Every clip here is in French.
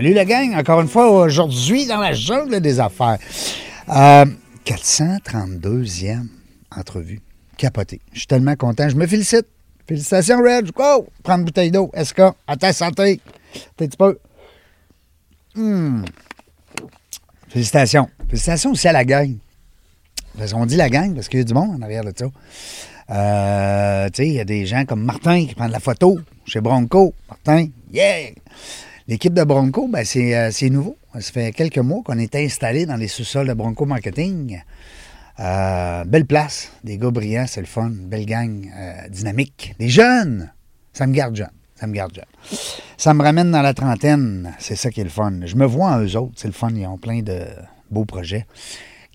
Salut la gang, encore une fois aujourd'hui dans la jungle des affaires. Euh, 432e entrevue. Capoté. Je suis tellement content. Je me félicite. Félicitations, Reg. Go! Prendre une bouteille d'eau. SK, à ta santé? Un petit peu. Hmm. Félicitations. Félicitations aussi à la gang. Parce qu'on dit la gang parce qu'il y a du monde en arrière de ça. Euh, il y a des gens comme Martin qui prennent la photo chez Bronco. Martin, yeah! L'équipe de Bronco, ben c'est, euh, c'est nouveau. Ça fait quelques mois qu'on est installé dans les sous-sols de Bronco Marketing. Euh, belle place, des gars brillants, c'est le fun, belle gang euh, dynamique. Des jeunes, ça me garde jeune, ça me garde jeune. Ça me ramène dans la trentaine, c'est ça qui est le fun. Je me vois en eux autres, c'est le fun, ils ont plein de beaux projets.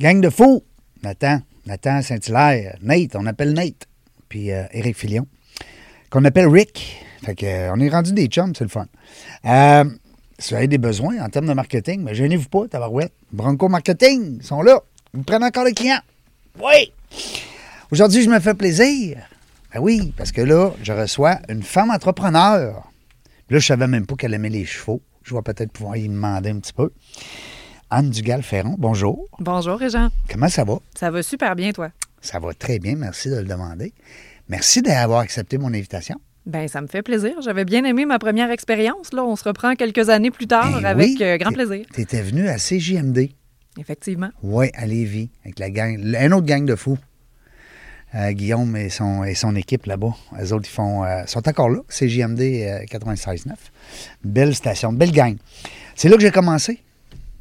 Gang de fous, Nathan, Nathan Saint-Hilaire, Nate, on appelle Nate, puis Éric Filion, qu'on appelle Rick. Fait que, euh, on est rendu des chums, c'est le fun. Euh, si vous avez des besoins en termes de marketing, mais gênez-vous pas, tabarouette. Bronco Marketing, ils sont là. Ils prennent encore des clients. Oui! Aujourd'hui, je me fais plaisir. Ben oui, parce que là, je reçois une femme entrepreneur. Là, je savais même pas qu'elle aimait les chevaux. Je vais peut-être pouvoir y demander un petit peu. Anne Dugal-Ferron, bonjour. Bonjour, Régent. Comment ça va? Ça va super bien, toi? Ça va très bien, merci de le demander. Merci d'avoir accepté mon invitation. Ben, ça me fait plaisir. J'avais bien aimé ma première expérience. Là, on se reprend quelques années plus tard Ben avec oui, euh, grand plaisir. Tu étais venu à CJMD. Effectivement. Oui, à Lévis, avec la gang, un autre gang de fous. Euh, Guillaume et son, et son équipe là-bas. Eux autres, ils font, euh, sont encore là, CJMD euh, 96.9. Belle station, belle gang. C'est là que j'ai commencé.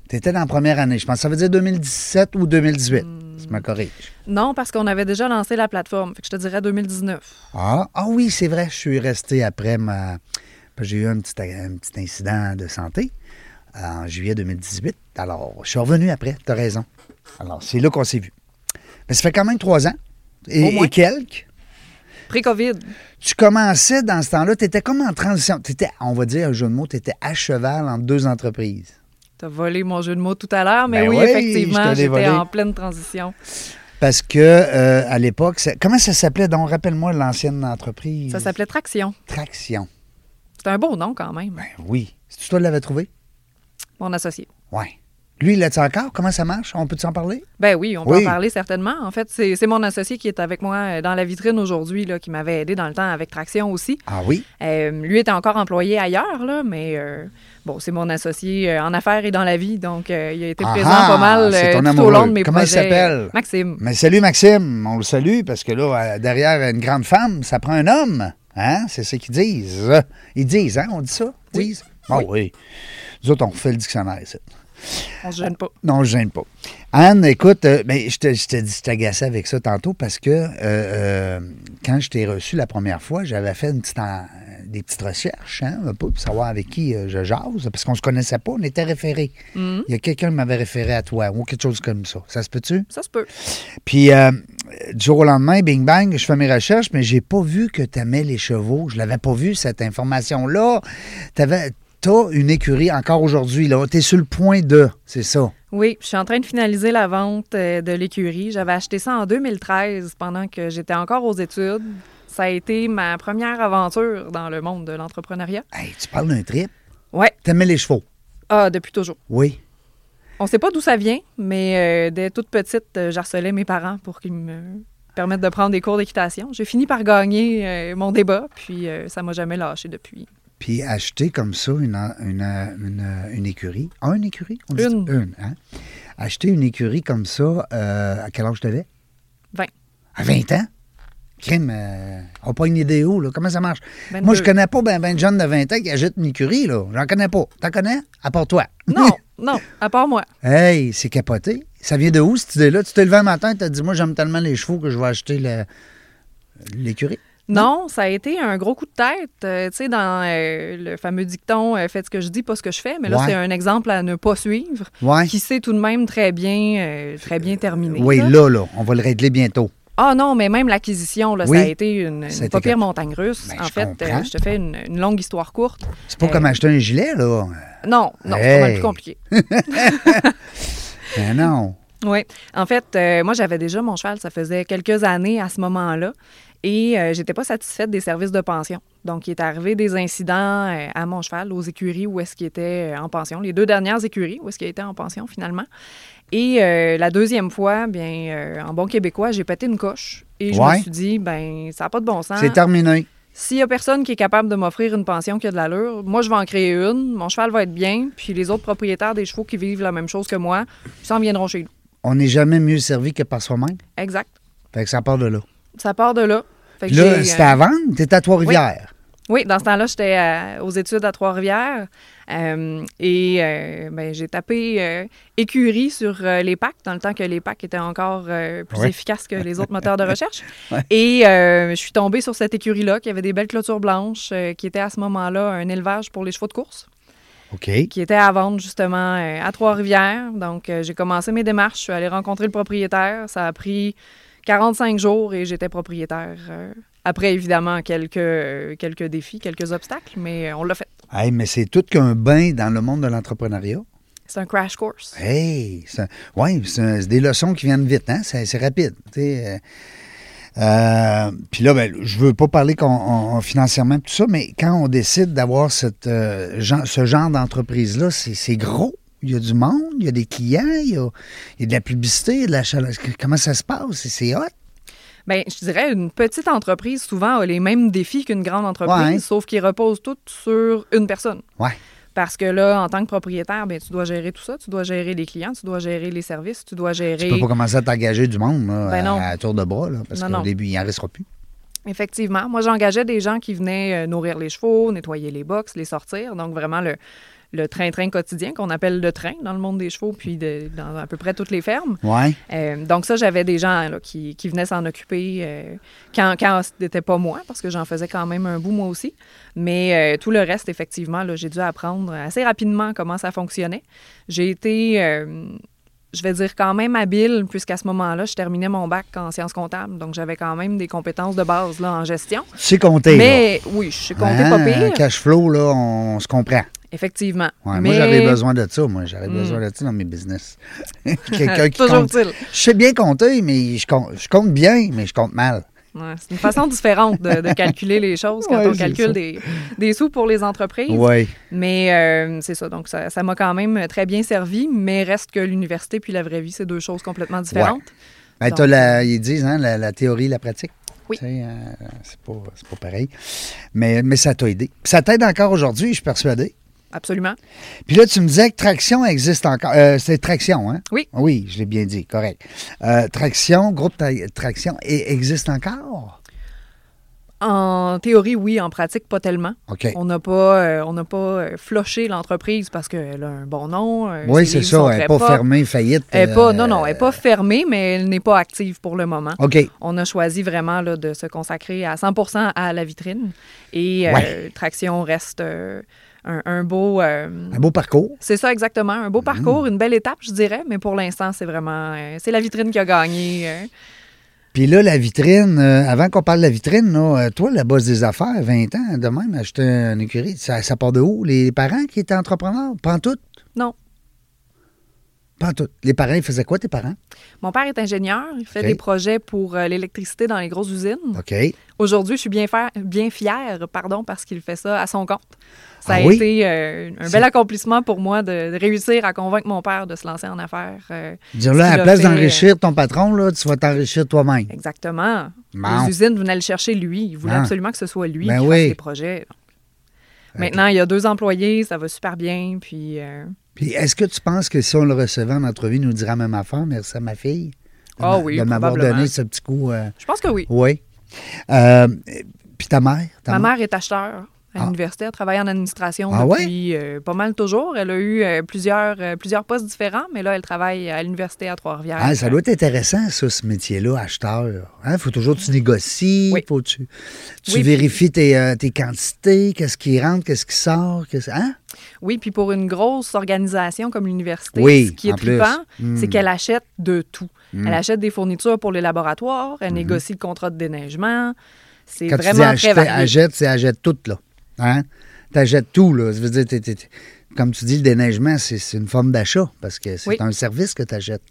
Tu étais dans la première année, je pense. Ça veut dire 2017 ou 2018. Tu me corriges. Non, parce qu'on avait déjà lancé la plateforme. Fait que je te dirais 2019. Ah, ah oui, c'est vrai, je suis resté après ma. J'ai eu un petit, un petit incident de santé en juillet 2018. Alors, je suis revenu après, tu as raison. Alors, c'est là qu'on s'est vu. Mais ça fait quand même trois ans et quelques. Pré-COVID. Tu commençais dans ce temps-là, tu étais comme en transition. Tu étais, on va dire un jeu de mots, tu étais à cheval entre deux entreprises. T'as volé mon jeu de mots tout à l'heure, mais Ben oui, effectivement, j'étais en pleine transition. Parce que euh, à l'époque, comment ça s'appelait donc? Rappelle-moi l'ancienne entreprise. Ça s'appelait Traction. Traction. C'est un beau nom quand même. Ben oui. C'est toi qui l'avais trouvé? Mon associé. Oui. Lui, il l'a-tu encore? Comment ça marche? On peut-tu en parler? Ben oui, on peut Oui. en parler certainement. En fait, c'est mon associé qui est avec moi euh, dans la vitrine aujourd'hui, qui m'avait aidé dans le temps avec Traction aussi. Ah oui? Euh, lui était encore employé ailleurs, là, mais euh, bon, c'est mon associé euh, en affaires et dans la vie, donc euh, il a été Ah présent ah, pas mal c'est euh, ton tout au long de mes Comment il s'appelle? Maxime. Mais salut Maxime, on le salue parce que là, derrière une grande femme, ça prend un homme. Hein? C'est ce qu'ils disent. Ils disent, hein? On dit ça? Ils Oui. disent? Ah oui. Nous autres, on refait le dictionnaire ici. On se gêne pas. Non, je gêne pas. Anne, écoute, euh, mais je te, je te dis, je t'agaçais avec ça tantôt parce que euh, euh, quand je t'ai reçu la première fois, j'avais fait une petite en- des petites recherches, hein, pour savoir avec qui je jase, parce qu'on se connaissait pas, on était référés. Mhm. Il y a quelqu'un qui m'avait référé à toi ou quelque chose comme ça. Ça se peut-tu? Ça se peut. Puis, du jour au lendemain, bing bang, je fais mes recherches, mais j'ai pas vu que tu aimais les chevaux. Je l'avais pas vu, cette information-là. T'as une écurie encore aujourd'hui, là. T'es sur le point de, c'est ça? Oui, je suis en train de finaliser la vente euh, de l'écurie. J'avais acheté ça en 2013 pendant que j'étais encore aux études. Ça a été ma première aventure dans le monde de l'entrepreneuriat. Hey, tu parles d'un trip? Ouais. T'aimais les chevaux? Ah, depuis toujours. Oui. On sait pas d'où ça vient, mais euh, dès toute petite, euh, j'harcelais mes parents pour qu'ils me permettent de prendre des cours d'équitation. J'ai fini par gagner euh, mon débat, puis ça m'a jamais lâché depuis. Puis acheter comme ça une, une, une, une écurie. Un écurie? On dit Une. Une, hein? Acheter une écurie comme ça, euh, à quel âge t'avais? 20. À 20 ans? Crime, euh, on n'a pas une idée où, là? Comment ça marche? 22. Moi, je connais pas ben, ben de jeunes de 20 ans qui achètent une écurie, là. J'en connais pas. T'en connais? À part toi. Non, non, à part moi. Hey, c'est capoté. Ça vient de où, cette idée-là? Tu t'es levé un matin et t'as dit, moi, j'aime tellement les chevaux que je vais acheter le- l'écurie. Non, ça a été un gros coup de tête. Euh, tu sais, dans euh, le fameux dicton euh, Faites ce que je dis, pas ce que je fais. Mais là, Ouais. c'est un exemple à ne pas suivre, Ouais. qui s'est tout de même très bien, très bien terminé. Oui, là. là, là, on va le régler bientôt. Ah non, mais même l'acquisition, là, Oui. ça a été une, une pas pire montagne russe. Ben, en je fait, euh, je te fais une, une longue histoire courte. C'est pas Euh, comme acheter un gilet, là. Non, non, c'est pas mal plus compliqué. Ben non. Oui. En fait, euh, moi, j'avais déjà mon cheval. Ça faisait quelques années à ce moment-là. Et euh, j'étais pas satisfaite des services de pension. Donc, il est arrivé des incidents euh, à mon cheval, aux écuries où est-ce qu'il était euh, en pension. Les deux dernières écuries où est-ce qu'il était en pension, finalement. Et euh, la deuxième fois, bien, en bon québécois, j'ai pété une coche. Et je Ouais. me suis dit, ben, ça n'a pas de bon sens. C'est terminé. S'il y a personne qui est capable de m'offrir une pension qui a de l'allure, moi, je vais en créer une. Mon cheval va être bien. Puis les autres propriétaires des chevaux qui vivent la même chose que moi, ils s'en viendront chez nous. On n'est jamais mieux servi que par soi-même. Exact. Fait que ça part de là. Ça part de là. Fait Puis que là, c'était euh, à vendre? T'étais à Trois-Rivières? Oui, dans ce temps-là, j'étais euh, aux études à Trois-Rivières. Euh, et euh, ben, j'ai tapé euh, écurie sur euh, les packs, dans le temps que les packs étaient encore euh, plus Ouais. efficaces que les autres moteurs de recherche. Ouais. Et euh, je suis tombée sur cette écurie-là, qui avait des belles clôtures blanches, euh, qui était à ce moment-là un élevage pour les chevaux de course, qui était à vendre justement euh, à Trois-Rivières. Donc, euh, j'ai commencé mes démarches, je suis allée rencontrer le propriétaire. Ça a pris 45 jours et j'étais propriétaire. euh, après, évidemment, quelques, euh, quelques défis, quelques obstacles, mais euh, on l'a fait. Hey, mais c'est tout qu'un bain dans le monde de l'entrepreneuriat. C'est un crash course. Hey, ouais, c'est des leçons qui viennent vite, hein? C'est rapide. euh. Puis là, ben, je veux pas parler qu'on- on- on- financièrement tout ça, mais quand on décide d'avoir euh, ce genre d'entreprise-là, c'est gros. Il y a du monde, il y a des clients, il y a, il y a de la publicité, il y a de la chaleur. Comment ça se passe? C'est- hot. Bien, je dirais, une petite entreprise, souvent, a les mêmes défis qu'une grande entreprise, Ouais. sauf qu'ils reposent toutes sur une personne. Ouais. Parce que là, en tant que propriétaire, ben, tu dois gérer tout ça. Tu dois gérer les clients, tu dois gérer les services, tu dois gérer... Tu peux pas commencer à t'engager du monde là, Ben à, à tour de bras, là, parce qu'au début, il n'en restera plus. Effectivement. Moi, j'engageais des gens qui venaient euh, nourrir les chevaux, nettoyer les box, les sortir. Donc, vraiment, le, le train-train quotidien qu'on appelle le train dans le monde des chevaux, puis de- dans à peu près toutes les fermes. Ouais. Euh, donc ça, j'avais des gens là, qui, qui venaient s'en occuper euh, quand, quand c'était pas moi, parce que j'en faisais quand même un bout moi aussi. Mais euh, tout le reste, effectivement, là, j'ai dû apprendre assez rapidement comment ça fonctionnait. J'ai été, je vais dire, quand même habile, puisqu'à ce moment-là, je terminais mon bac en sciences comptables. Donc j'avais quand même des compétences de base là, en gestion. Compter, là. Mais oui, je compter pas Hein, pire, Cash flow, là, on, se comprend. Effectivement. Ouais, Mais Moi, j'aurais besoin de ça. Moi, j'aurais Hmm. besoin de ça dans mes business. Quelqu'un qui Toujours compte. Je sais bien compter, mais je compte, je compte bien, mais je compte mal. Ouais, c'est une façon différente de, de calculer les choses quand Ouais, on calcule des, des sous pour les entreprises. Oui. Mais euh, c'est ça. Donc, ça ça m'a quand même très bien servi, mais reste que l'université puis la vraie vie, c'est deux choses complètement différentes. Ben, Donc, la, ils disent, hein, la, la théorie et la pratique. Oui. Euh, c'est pas, c'est pas pareil. Mais, mais ça t'a aidé. Ça t'aide encore aujourd'hui, je suis persuadé. Absolument. Puis là, tu me disais que Traction existe encore. Euh, c'est Traction, hein? Oui. Oui, je l'ai bien dit, correct. Euh, Traction, groupe Traction, et existe encore? En théorie, oui. En pratique, pas tellement. OK. On n'a pas, euh, on n'a pas floché l'entreprise parce qu'elle a un bon nom. euh, Oui, c'est ça. Elle n'est pas fermée, faillite. Elle est pas, euh, non, non, elle n'est pas fermée, mais elle n'est pas active pour le moment. OK. On a choisi vraiment là, de se consacrer à 100 à la vitrine. Et Ouais. Traction reste un, un beau. euh, Un beau parcours. c'est ça exactement, un beau Mm. parcours, une belle étape, je dirais, mais pour l'instant, c'est vraiment. euh, c'est la vitrine qui a gagné. euh. Puis là, la vitrine, euh, avant qu'on parle de la vitrine, là, toi, la bosse des affaires, 20 ans, de même, acheter une écurie, ça, ça part de où? Les parents qui étaient entrepreneurs? Pas en tout? Non. Pas tout. Les parents, ils faisaient quoi, tes parents? Mon père est ingénieur, il fait des projets pour euh, l'électricité dans les grosses usines. OK. Aujourd'hui, je suis bien, faire, bien fière, pardon, parce qu'il fait ça à son compte. Ça Ah a oui? été euh, un bel accomplissement pour moi de, de réussir à convaincre mon père de se lancer en affaires. euh, là, à la place d'enrichir ton patron, là, tu vas t'enrichir toi-même. exactement. Bon. Les usines venaient le chercher lui. Il voulait Ah. absolument que ce soit lui Ben qui oui. fasse les projets. Maintenant, il y a deux employés, ça va super bien, puis... euh, Puis est-ce que tu penses que si on le recevait en entrevue, il nous dirait la même affaire, merci à ma fille? De Ah m'a- oui, De m'avoir donné ce petit coup. euh, je pense que oui. Oui. Euh, Puis ta mère? ta Ma mère est acheteur à Ah. l'université. Elle travaille en administration Ah ouais? depuis euh, pas mal toujours. Elle a eu euh, plusieurs, euh, plusieurs postes différents, mais là, elle travaille à l'université à Trois-Rivières. Ah, ça doit être intéressant, ça, ce métier-là, acheteur. Il faut toujours que tu négocies, Oui. faut tu, tu Oui. vérifies tes, tes quantités, qu'est-ce qui rentre, qu'est-ce qui sort. qu'est-ce- Hein? Oui, puis pour une grosse organisation comme l'université, Oui, ce qui est trippant, Mm. c'est qu'elle achète de tout. Mm. Elle achète des fournitures pour les laboratoires, elle négocie le contrat de déneigement. C'est. Quand tu dis vraiment acheter, très varié. achète, c'est achète tout, là. Hein? Tu achètes tout, là. Ça veut dire, comme tu dis, le déneigement, c'est une forme d'achat parce que c'est Oui. un service que tu achètes.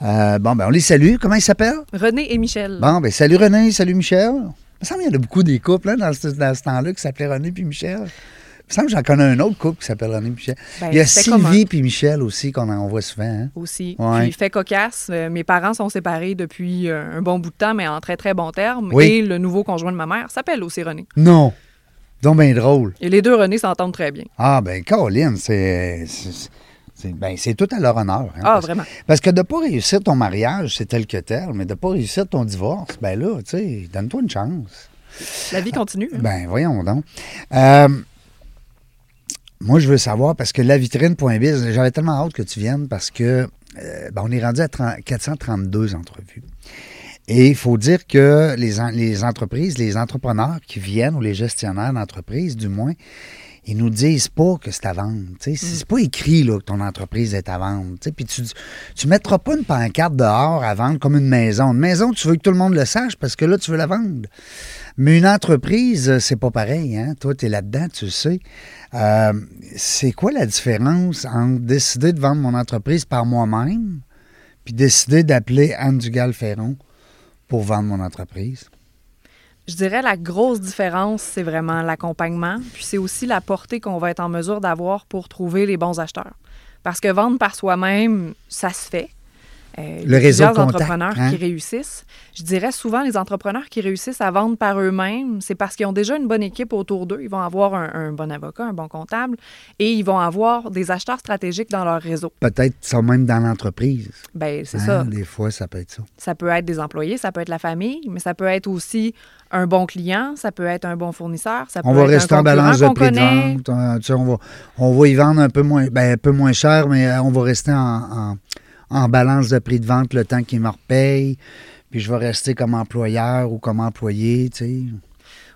bon, ben, on les salue. Comment ils s'appellent? René et Michel. Bon, ben, salut René, salut Michel. Il me semble qu'il y en a beaucoup des couples hein, dans ce, dans ce temps-là qui s'appelaient René puis Michel. Il me semble que j'en connais un autre couple qui s'appelle René et Michel. Ben, Il y a Sylvie puis Michel aussi qu'on en voit souvent. hein. aussi. Ouais. Puis fait cocasse, euh, mes parents sont séparés depuis euh, un bon bout de temps, mais en très très bon terme. Oui. Et le nouveau conjoint de ma mère s'appelle aussi René. Non. Donc, bien drôle. Et les deux René s'entendent très bien. Ah, ben, Caroline, c'est. Ben, c'est tout à leur honneur. hein, Ah, parce- vraiment. Parce que de ne pas réussir ton mariage, c'est tel que tel, mais de ne pas réussir ton divorce, ben là, tu sais, donne-toi une chance. La vie continue. hein. Ben, voyons donc. Euh, moi, je veux savoir, parce que la vitrine.biz, j'avais tellement hâte que tu viennes parce que euh, ben, on est rendu à 30 432 entrevues. Et il faut dire que les, en- les entreprises, les entrepreneurs qui viennent, ou les gestionnaires d'entreprises, du moins, ils nous disent pas que c'est à vendre. sais. C'est pas écrit là, que ton entreprise est à vendre. Puis tu ne mettras pas une pancarte dehors à vendre comme une maison. Une maison, tu veux que tout le monde le sache parce que là, tu veux la vendre. Mais une entreprise, c'est pas pareil. Hein? Toi, tu es là-dedans, tu le sais. Euh, c'est quoi la différence entre décider de vendre mon entreprise par moi-même puis décider d'appeler Anne Dugal-Ferron? Pour vendre mon entreprise? Je dirais la grosse différence, c'est vraiment l'accompagnement, puis c'est aussi la portée qu'on va être en mesure d'avoir pour trouver les bons acheteurs. Parce que vendre par soi-même, ça se fait. Euh, Le réseau plusieurs contact, entrepreneurs hein? qui réussissent. Je dirais souvent les entrepreneurs qui réussissent à vendre par eux-mêmes, c'est parce qu'ils ont déjà une bonne équipe autour d'eux. Ils vont avoir un, un bon avocat, un bon comptable, et ils vont avoir des acheteurs stratégiques dans leur réseau. Peut-être ça même dans l'entreprise. Ben c'est Hein? ça. Des fois, ça peut être ça. Ça peut être des employés, ça peut être la famille, mais ça peut être aussi un bon client, ça peut être un bon fournisseur, ça On peut va être rester un en balance de prix euh, on, va, on va y vendre un peu moins, ben, un peu moins cher, mais euh, on va rester en, en- en balance de prix de vente le temps qu'ils me repayent. Puis je vais rester comme employeur ou comme employé, tu sais.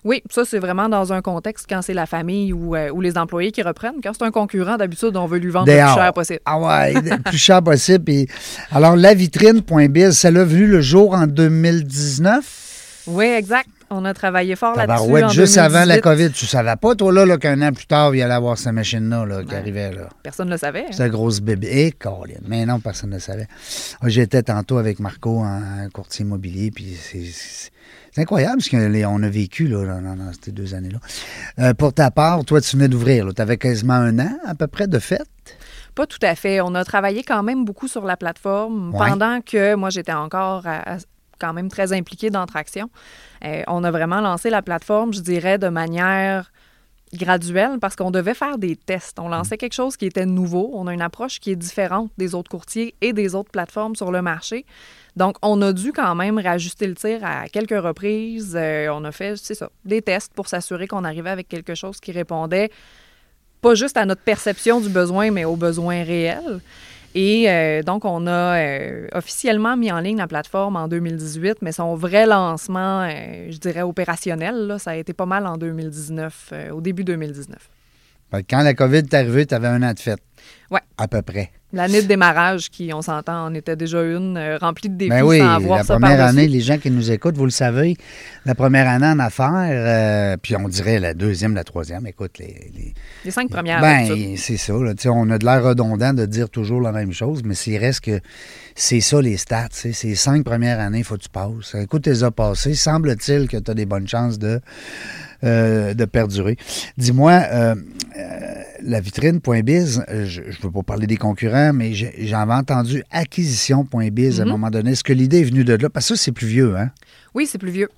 Oui, ça, c'est vraiment dans un contexte quand c'est la famille ou, euh, ou les employés qui reprennent. Quand c'est un concurrent, d'habitude, on veut lui vendre le plus cher possible. Ah ouais, le plus cher possible. Alors, la vitrine.biz, ça l'a vu le jour en 2019. Oui, exact. On a travaillé fort là-dessus. En juste avant la 2018. COVID. Tu savais pas, toi, là, là, qu'un an plus tard, il allait avoir sa machine-là là, qui Ouais. arrivait. là. Personne ne le savait. hein. Cette grosse bébé. Et Caroline. Mais non, personne ne le savait. Ah, J'étais tantôt avec Marco en courtier immobilier, puis c'est- c'est c'est incroyable ce qu'on a vécu là, dans, dans- dans ces deux années-là. Euh, pour ta part, toi, tu venais d'ouvrir. Tu avais quasiment un an à peu près de fête. Pas tout à fait. On a travaillé quand même beaucoup sur la plateforme Ouais. pendant que moi, j'étais encore à- à- quand même très impliquée dans Traction. Euh, on a vraiment lancé la plateforme, je dirais, de manière graduelle parce qu'on devait faire des tests. On lançait quelque chose qui était nouveau. On a une approche qui est différente des autres courtiers et des autres plateformes sur le marché. Donc, on a dû quand même réajuster le tir à quelques reprises. Euh, on a fait, c'est ça, des tests pour s'assurer qu'on arrivait avec quelque chose qui répondait pas juste à notre perception du besoin, mais aux besoins réels. Et euh, donc, on a euh, officiellement mis en ligne la plateforme en 2018, mais son vrai lancement, euh, je dirais opérationnel, là, ça a été pas mal en 2019, euh, au début 2019. Fait que Quand la COVID est arrivée, tu avais un an de fête. Ouais. À peu près. L'année de démarrage, qui, on s'entend, en était déjà une, euh, remplie de défis Ben oui, sans avoir la ça première année, les gens qui nous écoutent, vous le savez, la première année en affaires, euh, puis on dirait la deuxième, la troisième, écoute, les, les- Les cinq premières. Ben, c'est ça. Là. On a de l'air redondant de dire toujours la même chose, mais c'est reste que c'est ça les stats. les cinq premières années, il faut que tu passes. Écoute, tu les as passées. Semble-t-il que tu as des bonnes chances de, euh, de perdurer. Dis-moi, euh, euh, la vitrine.biz, je ne veux pas parler des concurrents, mais j'avais entendu acquisition.biz à un Mhm. moment donné. Est-ce que l'idée est venue de là? Parce que ça, c'est plus vieux, hein? Oui, c'est plus vieux.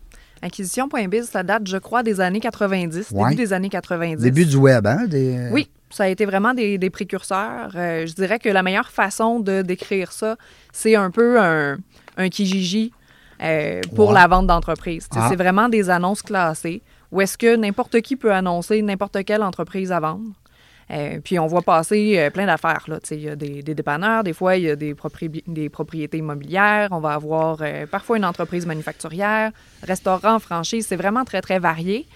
Acquisition.biz, ça date, je crois, des années 90, Ouais. début des années 90. Début du web, hein? Des- Oui, ça a été vraiment des, des précurseurs. Euh, je dirais que la meilleure façon de décrire ça, c'est un peu un, un Kijiji, euh, pour Ouais. la vente d'entreprise. Ah. C'est vraiment des annonces classées où est-ce que n'importe qui peut annoncer n'importe quelle entreprise à vendre? Euh, puis on voit passer euh, plein d'affaires. Il y a des, dépanneurs, des fois il y a des, propri- des propriétés immobilières, on va avoir euh, parfois une entreprise manufacturière, restaurant, franchise, c'est vraiment très, très varié.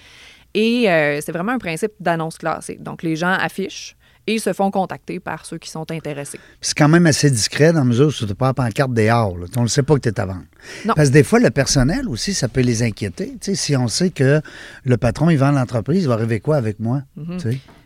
Et c'est vraiment un principe d'annonce classée. Donc les gens affichent et se font contacter par ceux qui sont intéressés. C'est quand même assez discret dans la mesure où tu n'as pas la pancarte dehors. Là. On ne sait pas que tu es à vendre. Non. Parce que des fois, le personnel aussi, ça peut les inquiéter. Si on sait que le patron, il vend l'entreprise, il va arriver quoi avec moi? Mhm.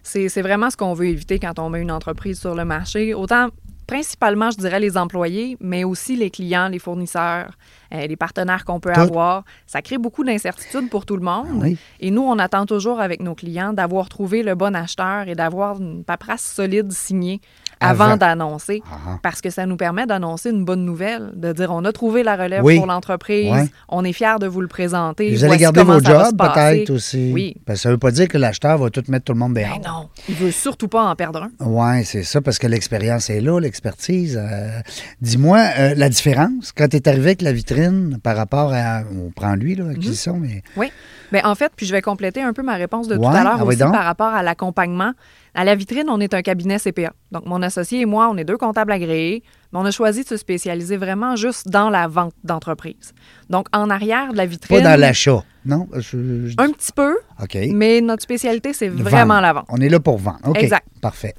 C'est vraiment ce qu'on veut éviter quand on met une entreprise sur le marché. Autant, principalement, je dirais les employés, mais aussi les clients, les fournisseurs, euh, les partenaires qu'on peut Tout. avoir. Ça crée beaucoup d'incertitudes pour tout le monde. Ah oui. Et nous, on attend toujours avec nos clients d'avoir trouvé le bon acheteur et d'avoir une paperasse solide signée avant, Avant. d'annoncer. Ah. Parce que ça nous permet d'annoncer une bonne nouvelle, de dire on a trouvé la relève Oui. pour l'entreprise, on est fiers de vous le présenter. Vous allez garder vos jobs peut-être aussi. Oui. Parce que ça ne veut pas dire que l'acheteur va tout mettre tout le monde dehors. Ben non, il veut surtout pas en perdre un. Oui, c'est ça, parce que l'expérience est là, l'expertise. Euh, Dis-moi, euh, la différence, quand tu es arrivé avec la vitrine par rapport à. On prend lui, là, acquisition, mais. Oui. Bien, en fait, puis je vais compléter un peu ma réponse de tout à l'heure ah aussi par rapport à l'accompagnement. À la vitrine, on est un cabinet CPA. Donc, mon associé et moi, on est deux comptables agréés, mais on a choisi de se spécialiser vraiment juste dans la vente d'entreprise. Donc, en arrière de la vitrine. Pas dans l'achat. Non? Je- je- Un petit peu, OK. mais notre spécialité, c'est Vendre. vraiment la vente. On est là pour vendre. OK. Exact. Parfait.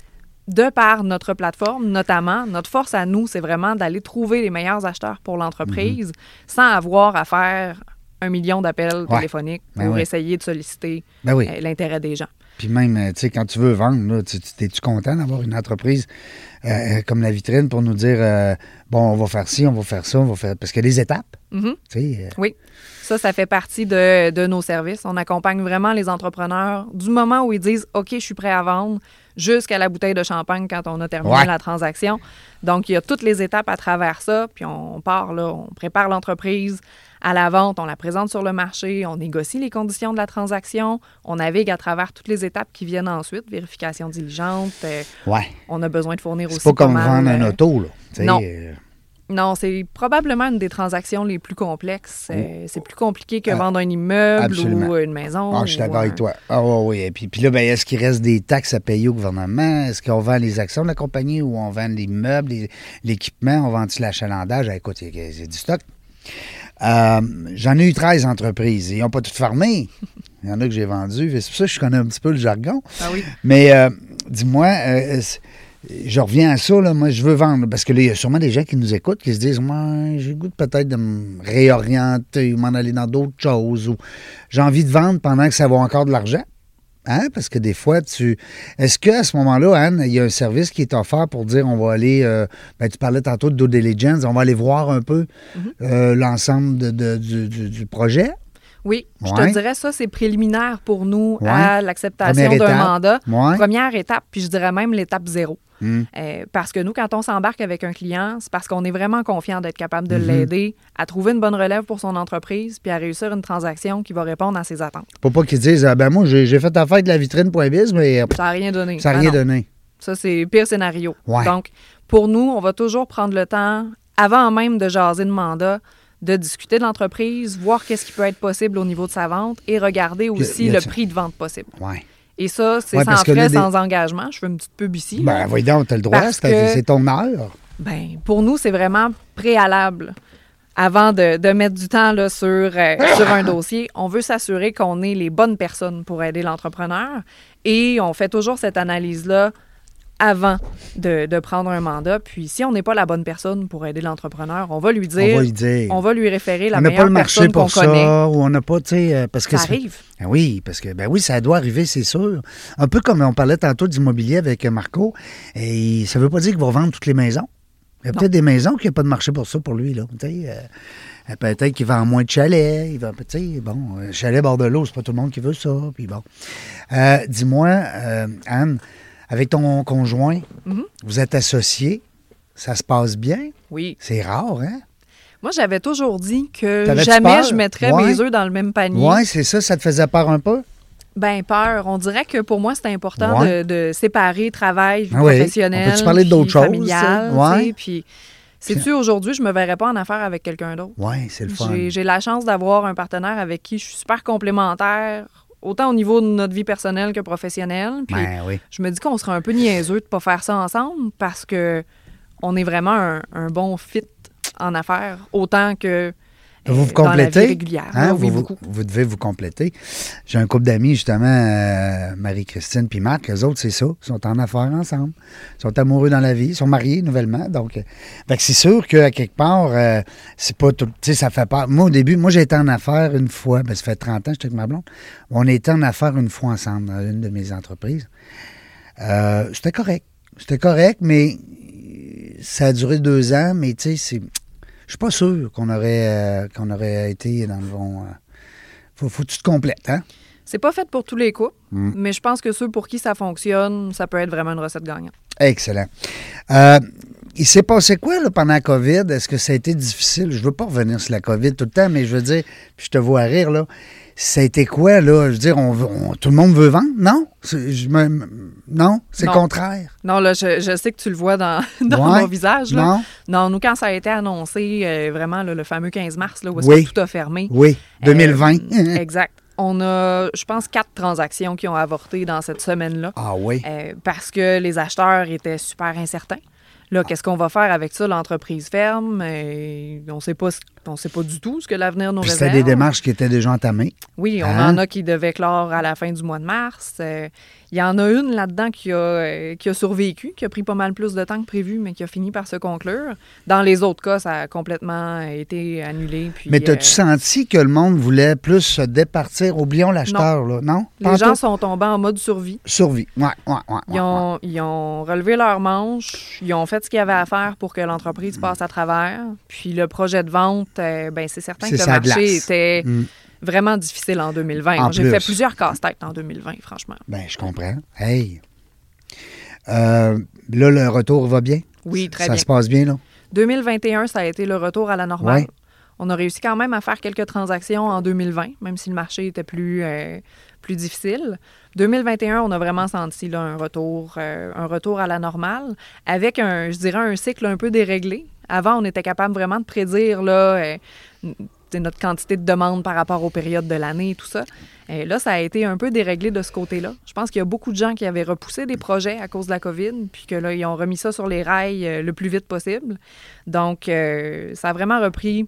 de par notre plateforme, notamment, notre force à nous, c'est vraiment d'aller trouver les meilleurs acheteurs pour l'entreprise sans avoir à faire un million d'appels. Ouais. téléphoniques Ben pour oui. essayer de solliciter Ben oui. euh, l'intérêt des gens. Puis même, euh, tu sais, quand tu veux vendre, es-tu content d'avoir une entreprise euh, comme la vitrine pour nous dire, euh, bon, on va faire ci, on va faire ça, on va faire... Parce qu'il y a des étapes, Mhm. tu sais. euh, Oui, ça, ça fait partie de, de nos services. On accompagne vraiment les entrepreneurs du moment où ils disent OK, je suis prêt à vendre jusqu'à la bouteille de champagne quand on a terminé Ouais. la transaction. Donc, il y a toutes les étapes à travers ça. Puis on part là, on prépare l'entreprise à la vente, on la présente sur le marché, on négocie les conditions de la transaction, on navigue à travers toutes les étapes qui viennent ensuite, vérification diligente. euh, ouais. on a besoin de fournir aussi C'est pas comme vendre un euh, auto, là. non. euh, non, c'est probablement une des transactions les plus complexes. Euh, c'est plus compliqué que Ah, vendre un immeuble absolument. ou une maison. Ah, je suis d'accord un- avec toi. Ah oui, oui. Et puis, puis là, ben, est-ce qu'il reste des taxes à payer au gouvernement? Est-ce qu'on vend les actions de la compagnie ou on vend les meubles, les- l'équipement? On vend-tu l'achalandage? Ah, écoute, il y a- du stock. Euh, J'en ai eu 13 entreprises. Ils n'ont pas toutes fermé. Il y en a que j'ai vendues. C'est pour ça que je connais un petit peu le jargon. Ah oui. Mais euh, dis-moi, euh, je reviens à ça, là, moi je veux vendre, parce que là, il y a sûrement des gens qui nous écoutent qui se disent Moi, j'ai le goût peut-être de me réorienter ou m'en aller dans d'autres choses ou j'ai envie de vendre pendant que ça vaut encore de l'argent. Hein? Parce que des fois, tu. Est-ce qu'à ce moment-là, Anne, il y a un service qui est offert pour dire on va aller. euh, ben, tu parlais tantôt de due diligence, on va aller voir un peu euh, l'ensemble de- de- du, du- du projet? Oui, je te dirais ça, c'est préliminaire pour nous Ouais. à l'acceptation d'un mandat. Ouais. Première étape, puis je dirais même l'étape zéro. Hmm. Euh, parce que nous, quand on s'embarque avec un client, c'est parce qu'on est vraiment confiant d'être capable de l'aider à trouver une bonne relève pour son entreprise puis à réussir une transaction qui va répondre à ses attentes. Faut pas qu'ils disent ah, ben moi, j'ai fait affaire de la vitrine.biz, mais Ça n'a rien donné. ça n'a Ah rien non. donné. Ça, c'est le pire scénario. Ouais. Donc, pour nous, on va toujours prendre le temps, avant même de jaser de mandat, de discuter de l'entreprise, voir qu'est-ce qui peut être possible au niveau de sa vente et regarder aussi le prix de vente possible. Ouais. Et ça, c'est Ouais, sans frais, des- sans engagement. Je fais une petite pub ici. Ben, voyons donc, t'as le droit, c'est que- ton heure. Ben, pour nous, c'est vraiment préalable. Avant de, de mettre du temps là, sur, euh, sur un dossier, on veut s'assurer qu'on est les bonnes personnes pour aider l'entrepreneur. Et on fait toujours cette analyse-là avant de, de prendre un mandat. Puis si on n'est pas la bonne personne pour aider l'entrepreneur, on va lui dire, on va lui dire. on va lui référer la on meilleure pas le marché pour connaît. ça, ou on n'a pas, tu sais, euh, parce que Ça arrive. Ben oui, parce que ben oui, ça doit arriver, c'est sûr. Un peu comme on parlait tantôt d'immobilier avec Marco, et ça veut pas dire qu'il va vendre toutes les maisons. Il y a peut-être des maisons qui n'ont pas de marché pour ça pour lui là. Euh, euh, peut-être qu'il vend moins de chalets. Il va, bon, chalet bord de l'eau, c'est pas tout le monde qui veut ça. Puis bon, Euh, dis-moi, euh, Anne, avec ton conjoint, Mhm. vous êtes associés, ça se passe bien. Oui. C'est rare, hein? Moi, j'avais toujours dit que jamais je mettrais Ouais. mes œufs dans le même panier. Oui, c'est ça, ça te faisait peur un peu? Ben peur. On dirait que pour moi, c'est important Ouais. de, de séparer travail, vie Ah oui. professionnelle, On peut-tu parler d'autres choses, sais, Puis Sais-tu, aujourd'hui, je me verrais pas en affaires avec quelqu'un d'autre? Oui, c'est le fun. J'ai j'ai la chance d'avoir un partenaire avec qui je suis super complémentaire, autant au niveau de notre vie personnelle que professionnelle. Puis Ben oui. je me dis qu'on serait un peu niaiseux de pas faire ça ensemble parce que on est vraiment un, un bon fit en affaires, autant que Vous vous complétez? hein, là, vous, devez vous compléter. J'ai un couple d'amis, justement, euh, Marie-Christine puis Marc. Les autres, c'est ça. Ils sont en affaires ensemble. Ils sont amoureux dans la vie. Ils sont mariés nouvellement. Donc, euh, c'est sûr qu'à quelque part, euh, c'est pas tout. Tu sais, ça fait peur. Moi, au début, moi, j'ai été en affaires une fois. Ben, ça fait 30 ans, j'étais avec ma blonde. On était en affaires une fois ensemble dans une de mes entreprises. Euh, c'était correct. C'était correct, mais ça a duré deux ans. Mais tu sais, c'est. Je suis pas sûr qu'on aurait, euh, qu'on aurait été dans le bon. euh, faut, faut que tu te complètes, hein? C'est pas fait pour tous les coups, Mm. mais je pense que ceux pour qui ça fonctionne, ça peut être vraiment une recette gagnante. Excellent. Euh, il s'est passé quoi là, pendant la COVID? Est-ce que ça a été difficile? Je veux pas revenir sur la COVID tout le temps, mais je veux dire, puis je te vois rire, là. Ça a été quoi, là? Je veux dire, on, tout le monde veut vendre? Non? C'est- Je me, non? C'est le contraire? Non, là, je, je sais que tu le vois dans, dans Ouais. mon visage. Là. Non? Non, nous, quand ça a été annoncé, euh, vraiment, là, le fameux 15 mars, là, où est-ce Oui. que tout a fermé. Oui. 2020. Euh, exact. On a, je pense, quatre transactions qui ont avorté dans cette semaine-là ah oui. euh, parce que les acheteurs étaient super incertains. Là, qu'est-ce qu'on va faire avec ça? L'entreprise ferme? euh, on sait pas, on sait pas du tout ce que l'avenir nous Puis c'était des démarches qui étaient déjà entamées. Oui, on Hein? en a qui devaient clore à la fin du mois de mars. Euh, Il y en a une là-dedans qui a, euh, qui a survécu, qui a pris pas mal plus de temps que prévu, mais qui a fini par se conclure. Dans les autres cas, ça a complètement été annulé. Puis, Mais t'as-tu euh, senti que le monde voulait plus se départir? Oublions l'acheteur, là. Non? les gens sont tombés en mode survie. Survie. Ouais, ouais, ouais. Ils ouais, ils ont relevé leurs manches, ils ont fait ce qu'il y avait à faire pour que l'entreprise passe à travers. Puis le projet de vente, euh, ben c'est certain que le marché glace. était Mm. Vraiment difficile en 2020. En Moi, J'ai fait plusieurs casse-têtes en 2020, franchement. Ben, je comprends. Hey. Euh, là, le retour va bien? Oui, très ça bien. se passe bien, là? 2021, ça a été le retour à la normale. Ouais. On a réussi quand même à faire quelques transactions en 2020, même si le marché était plus, euh, plus difficile. 2021, on a vraiment senti là, un, retour, euh, un retour à la normale, avec, un, je dirais, un cycle un peu déréglé. Avant, on était capable vraiment de prédire là, notre quantité de demandes par rapport aux périodes de l'année et tout ça. Là, ça a été un peu déréglé de ce côté-là. Je pense qu'il y a beaucoup de gens qui avaient repoussé des projets à cause de la COVID, puis que là, ils ont remis ça sur les rails euh, le plus vite possible. Donc, euh, ça a vraiment repris,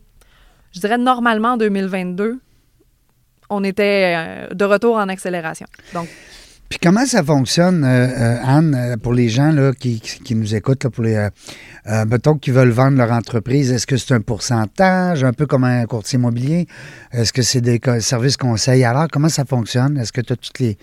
je dirais normalement en 2022, on était euh, de retour en accélération. Donc, Puis comment ça fonctionne, euh, euh, Anne, euh, pour les gens là, qui, qui- nous écoutent, là, pour les, euh, mettons, qui veulent vendre leur entreprise? Est-ce que c'est un pourcentage, un peu comme un courtier immobilier? Est-ce que c'est des services conseils? Alors, comment ça fonctionne? Est-ce que tu as toutes les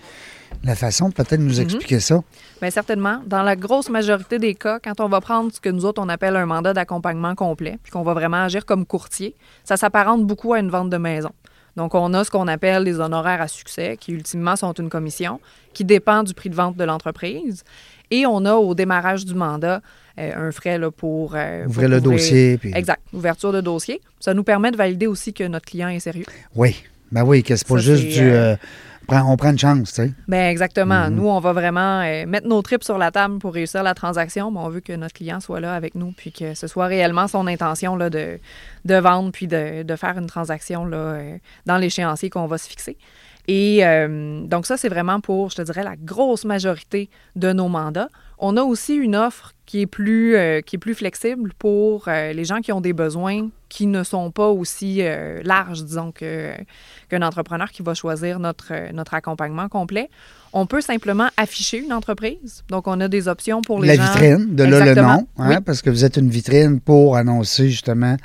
la façon peut-être de nous Mhm. expliquer ça? Bien, certainement. Dans la grosse majorité des cas, quand on va prendre ce que nous autres, on appelle un mandat d'accompagnement complet, puis qu'on va vraiment agir comme courtier, ça s'apparente beaucoup à une vente de maison. Donc, on a ce qu'on appelle les honoraires à succès, qui ultimement sont une commission qui dépend du prix de vente de l'entreprise. Et on a au démarrage du mandat euh, un frais là, pour, euh, Ouvrir le dossier. Puis... Exact. Ouverture de dossier. Ça nous permet de valider aussi que notre client est sérieux. Oui. Ben oui, que c'est pas Ça, juste du. euh, on prend une chance, tu sais. Bien, exactement. Mhm. Nous, on va vraiment euh, mettre nos tripes sur la table pour réussir la transaction. mais on veut que notre client soit là avec nous, puis que ce soit réellement son intention là, de, de vendre, puis de, de faire une transaction là, euh, dans l'échéancier qu'on va se fixer. Et euh, donc ça, c'est vraiment pour, je te dirais, la grosse majorité de nos mandats. On a aussi une offre qui est plus, euh, qui est plus flexible pour euh, les gens qui ont des besoins qui ne sont pas aussi euh, larges, disons, qu'un entrepreneur qui va choisir notre, notre accompagnement complet. On peut simplement afficher une entreprise. Donc, on a des options pour les La gens. vitrine, de là le nom, hein, Oui. parce que vous êtes une vitrine pour annoncer justement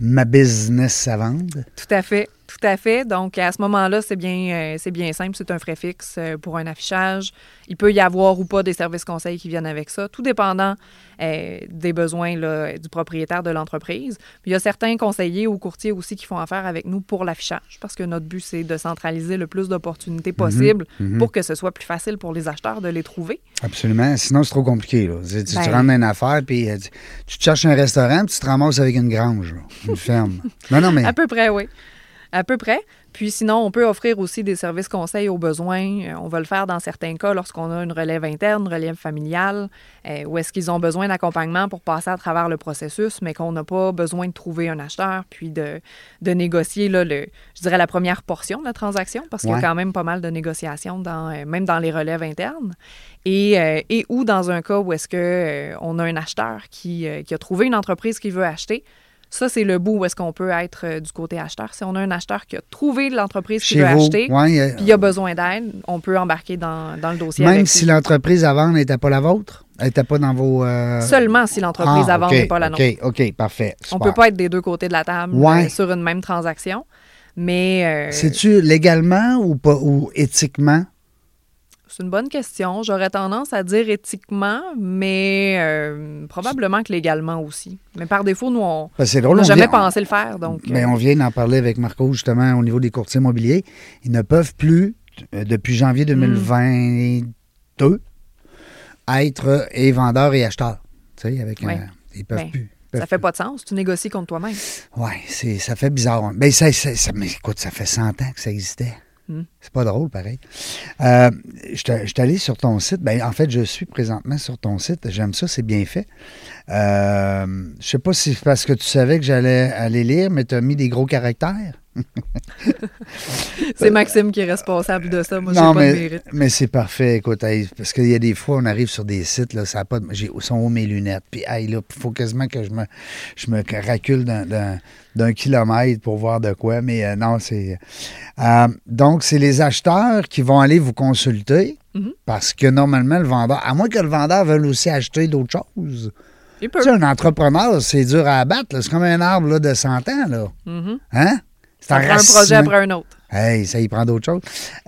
ma business à vendre. Tout à fait, tout à fait. Donc, à ce moment-là, c'est bien, euh, bien simple. C'est un frais fixe euh, pour un affichage. Il peut y avoir ou pas des services conseils qui viennent avec ça, tout dépendant euh, des besoins là, du propriétaire de l'entreprise. Il y a certains conseillers ou courtiers aussi qui font affaire avec nous pour l'affichage, parce que notre but, c'est de centraliser le plus d'opportunités possibles mhm. pour que ce soit plus facile pour les acheteurs de les trouver. Absolument. Sinon, c'est trop compliqué. Là. Tu, tu- tu Ben- rentres dans une affaire, puis tu, tu te cherches un restaurant, puis tu te ramasses avec une grange, là, une ferme. Non, non, mais. À peu près, oui. À peu près. Puis sinon, on peut offrir aussi des services conseils aux besoins. Euh, on va le faire dans certains cas lorsqu'on a une relève interne, une relève familiale, euh, où est-ce qu'ils ont besoin d'accompagnement pour passer à travers le processus, mais qu'on n'a pas besoin de trouver un acheteur, puis de, de négocier, là, le, je dirais, la première portion de la transaction, parce qu'il y a quand même pas mal de négociations, dans, euh, même dans les relèves internes. Et, euh, et ou dans un cas où est-ce que euh, on a un acheteur qui, qui a trouvé une entreprise qu'il veut acheter, ça, c'est le bout où est-ce qu'on peut être euh, du côté acheteur. Si on a un acheteur qui a trouvé l'entreprise qu'il Chez veut vous, acheter, ouais, euh, puis il a besoin d'aide, on peut embarquer dans, dans le dossier même avec si l'entreprise à vendre n'était pas la vôtre, elle n'était pas dans vos. euh, Seulement si l'entreprise ah, à vendre n'est pas la nôtre. OK, OK, parfait. On super. peut pas être des deux côtés de la table Ouais. euh, sur une même transaction. Mais C'est-tu légalement ou pas ou éthiquement? C'est une bonne question. J'aurais tendance à dire éthiquement, mais euh, probablement que légalement aussi. Mais par défaut, nous, on n'a on jamais vient- pensé le faire. Donc, Ben, euh, on vient d'en parler avec Marco justement au niveau des courtiers immobiliers. Ils ne peuvent plus, euh, depuis janvier Hmm. 2022, être euh, et vendeurs et acheteurs. Tu sais, avec un- ils peuvent Ben, plus. ça fait pas de sens. Tu négocies contre toi-même. Oui, ça fait bizarre. Ben, ça, ça- ça- mais écoute, ça fait 100 ans que ça existait. Hmm. C'est pas drôle, pareil. Euh, je suis allé sur ton site. Ben, en fait, je suis présentement sur ton site. J'aime ça, c'est bien fait. Euh, je sais pas si c'est parce que tu savais que j'allais aller lire, mais tu as mis des gros caractères. C'est Maxime qui est responsable de ça. Moi, non, pas de mais, mérite. mais c'est parfait. Écoute, hey, parce qu'il y a des fois, on arrive sur des sites, là, ça a pas de- j'ai sont haut mes lunettes? Puis, hey, là, il faut quasiment que je me, je me racule d'un, d'un- d'un kilomètre pour voir de quoi. Mais euh, non, c'est. euh, donc, c'est les acheteurs qui vont aller vous consulter Mhm. parce que normalement, le vendeur, à moins que le vendeur veuille aussi acheter d'autres choses. Il peut. Tu sais, un entrepreneur, c'est dur à abattre. C'est comme un arbre là, de 100 ans. Là. Mhm. Hein? C'est un projet après un autre. Hey, ça y prend d'autres choses.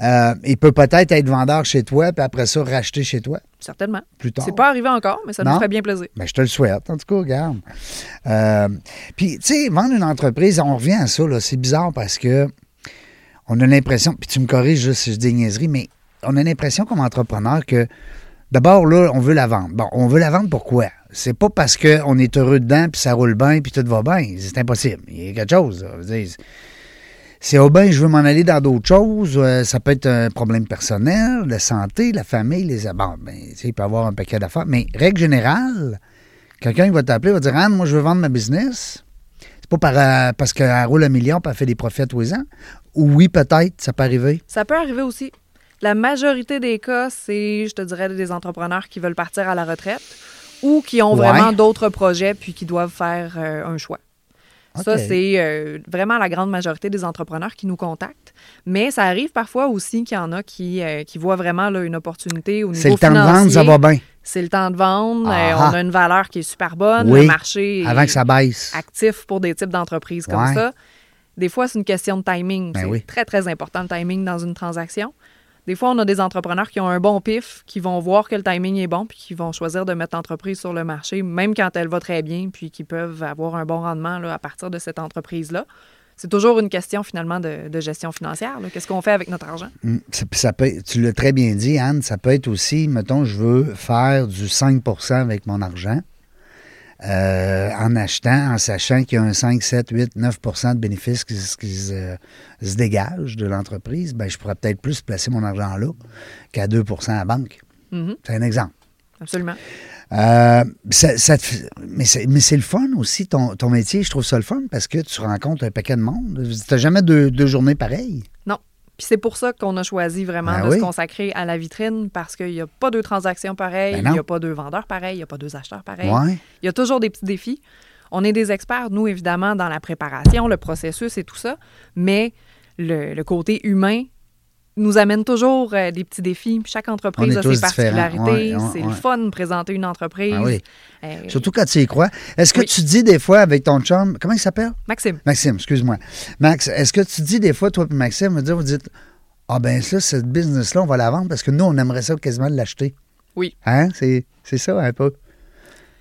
Euh, il peut peut-être être vendeur chez toi, puis après ça, racheter chez toi Certainement. plus tard. C'est pas arrivé encore, mais ça nous ferait bien plaisir. Ben, je te le souhaite, en tout cas, regarde. Euh, puis, tu sais, vendre une entreprise, on revient à ça, là, c'est bizarre parce que on a l'impression, puis tu me corriges juste si je dis des niaiseries, mais on a l'impression comme entrepreneur que d'abord, là, on veut la vendre. Bon, on veut la vendre pourquoi? C'est pas parce qu'on est heureux dedans, puis ça roule bien, puis tout va bien. C'est impossible. Il y a quelque chose. c'est oh ben, je veux m'en aller dans d'autres choses. euh, ça peut être un problème personnel, la santé, la famille, les bon, ben, il peut y avoir un paquet d'affaires. Mais règle générale, quelqu'un qui va t'appeler va dire Anne, moi je veux vendre ma business. C'est pas par, euh, parce qu'elle roule un million et elle fait des profits tous les ans. Ou oui, peut-être, ça peut arriver. Ça peut arriver aussi. La majorité des cas, c'est, je te dirais, des entrepreneurs qui veulent partir à la retraite ou qui ont Ouais. vraiment d'autres projets puis qui doivent faire euh, un choix. Ça, c'est euh, vraiment la grande majorité des entrepreneurs qui nous contactent. Mais ça arrive parfois aussi qu'il y en a qui, euh, qui voient vraiment là, une opportunité au niveau C'est le temps de vendre, ça va bien. C'est le temps de vendre. Ah. on a une valeur qui est super bonne. Oui. Le marché Avant est que ça baisse. actif pour des types d'entreprises comme Ouais. ça. Des fois, c'est une question de timing. Ben c'est oui. très, très important le timing dans une transaction. Des fois, on a des entrepreneurs qui ont un bon pif, qui vont voir que le timing est bon, puis qui vont choisir de mettre l'entreprise sur le marché, même quand elle va très bien, puis qui peuvent avoir un bon rendement à partir de cette entreprise-là. C'est toujours une question finalement de, gestion financière. Qu'est-ce qu'on fait avec notre argent? Mm, tu l'as très bien dit, Anne, ça peut être aussi, mettons, je veux faire du 5% avec mon argent euh, en achetant, en sachant qu'il y a un 5, 7, 8, 9% de bénéfices qui, se- qui se, se dégagent de l'entreprise, ben, je pourrais peut-être plus placer mon argent là qu'à 2% à la banque. Mhm, C'est un exemple. absolument. Euh, ça- ça te fait- mais c'est le fun aussi, ton, ton métier. Je trouve ça le fun parce que tu rencontres un paquet de monde. Tu n'as jamais deux, deux journées pareilles? Puis c'est pour ça qu'on a choisi vraiment Ben de oui. se consacrer à la vitrine, parce qu'il n'y a pas deux transactions pareilles, Ben il n'y a pas deux vendeurs pareils, il n'y a pas deux acheteurs pareils. Ouais. Il y a toujours des petits défis. On est des experts, nous, évidemment, dans la préparation, le processus et tout ça, mais le, le côté humain nous amène toujours euh, des petits défis. Chaque entreprise a ses particularités. Ouais, ouais, c'est ouais. le fun de présenter une entreprise. Ah oui. Euh, Surtout quand tu y crois. Est-ce que Oui. tu dis des fois avec ton chum, comment il s'appelle? Maxime, Maxime, excuse-moi. Max, est-ce que tu dis des fois, toi et Maxime, vous dites, vous dites Ah ben ça, cette business-là, on va la vendre parce que nous, on aimerait ça quasiment l'acheter. Oui. Hein? C'est, c'est ça un peu.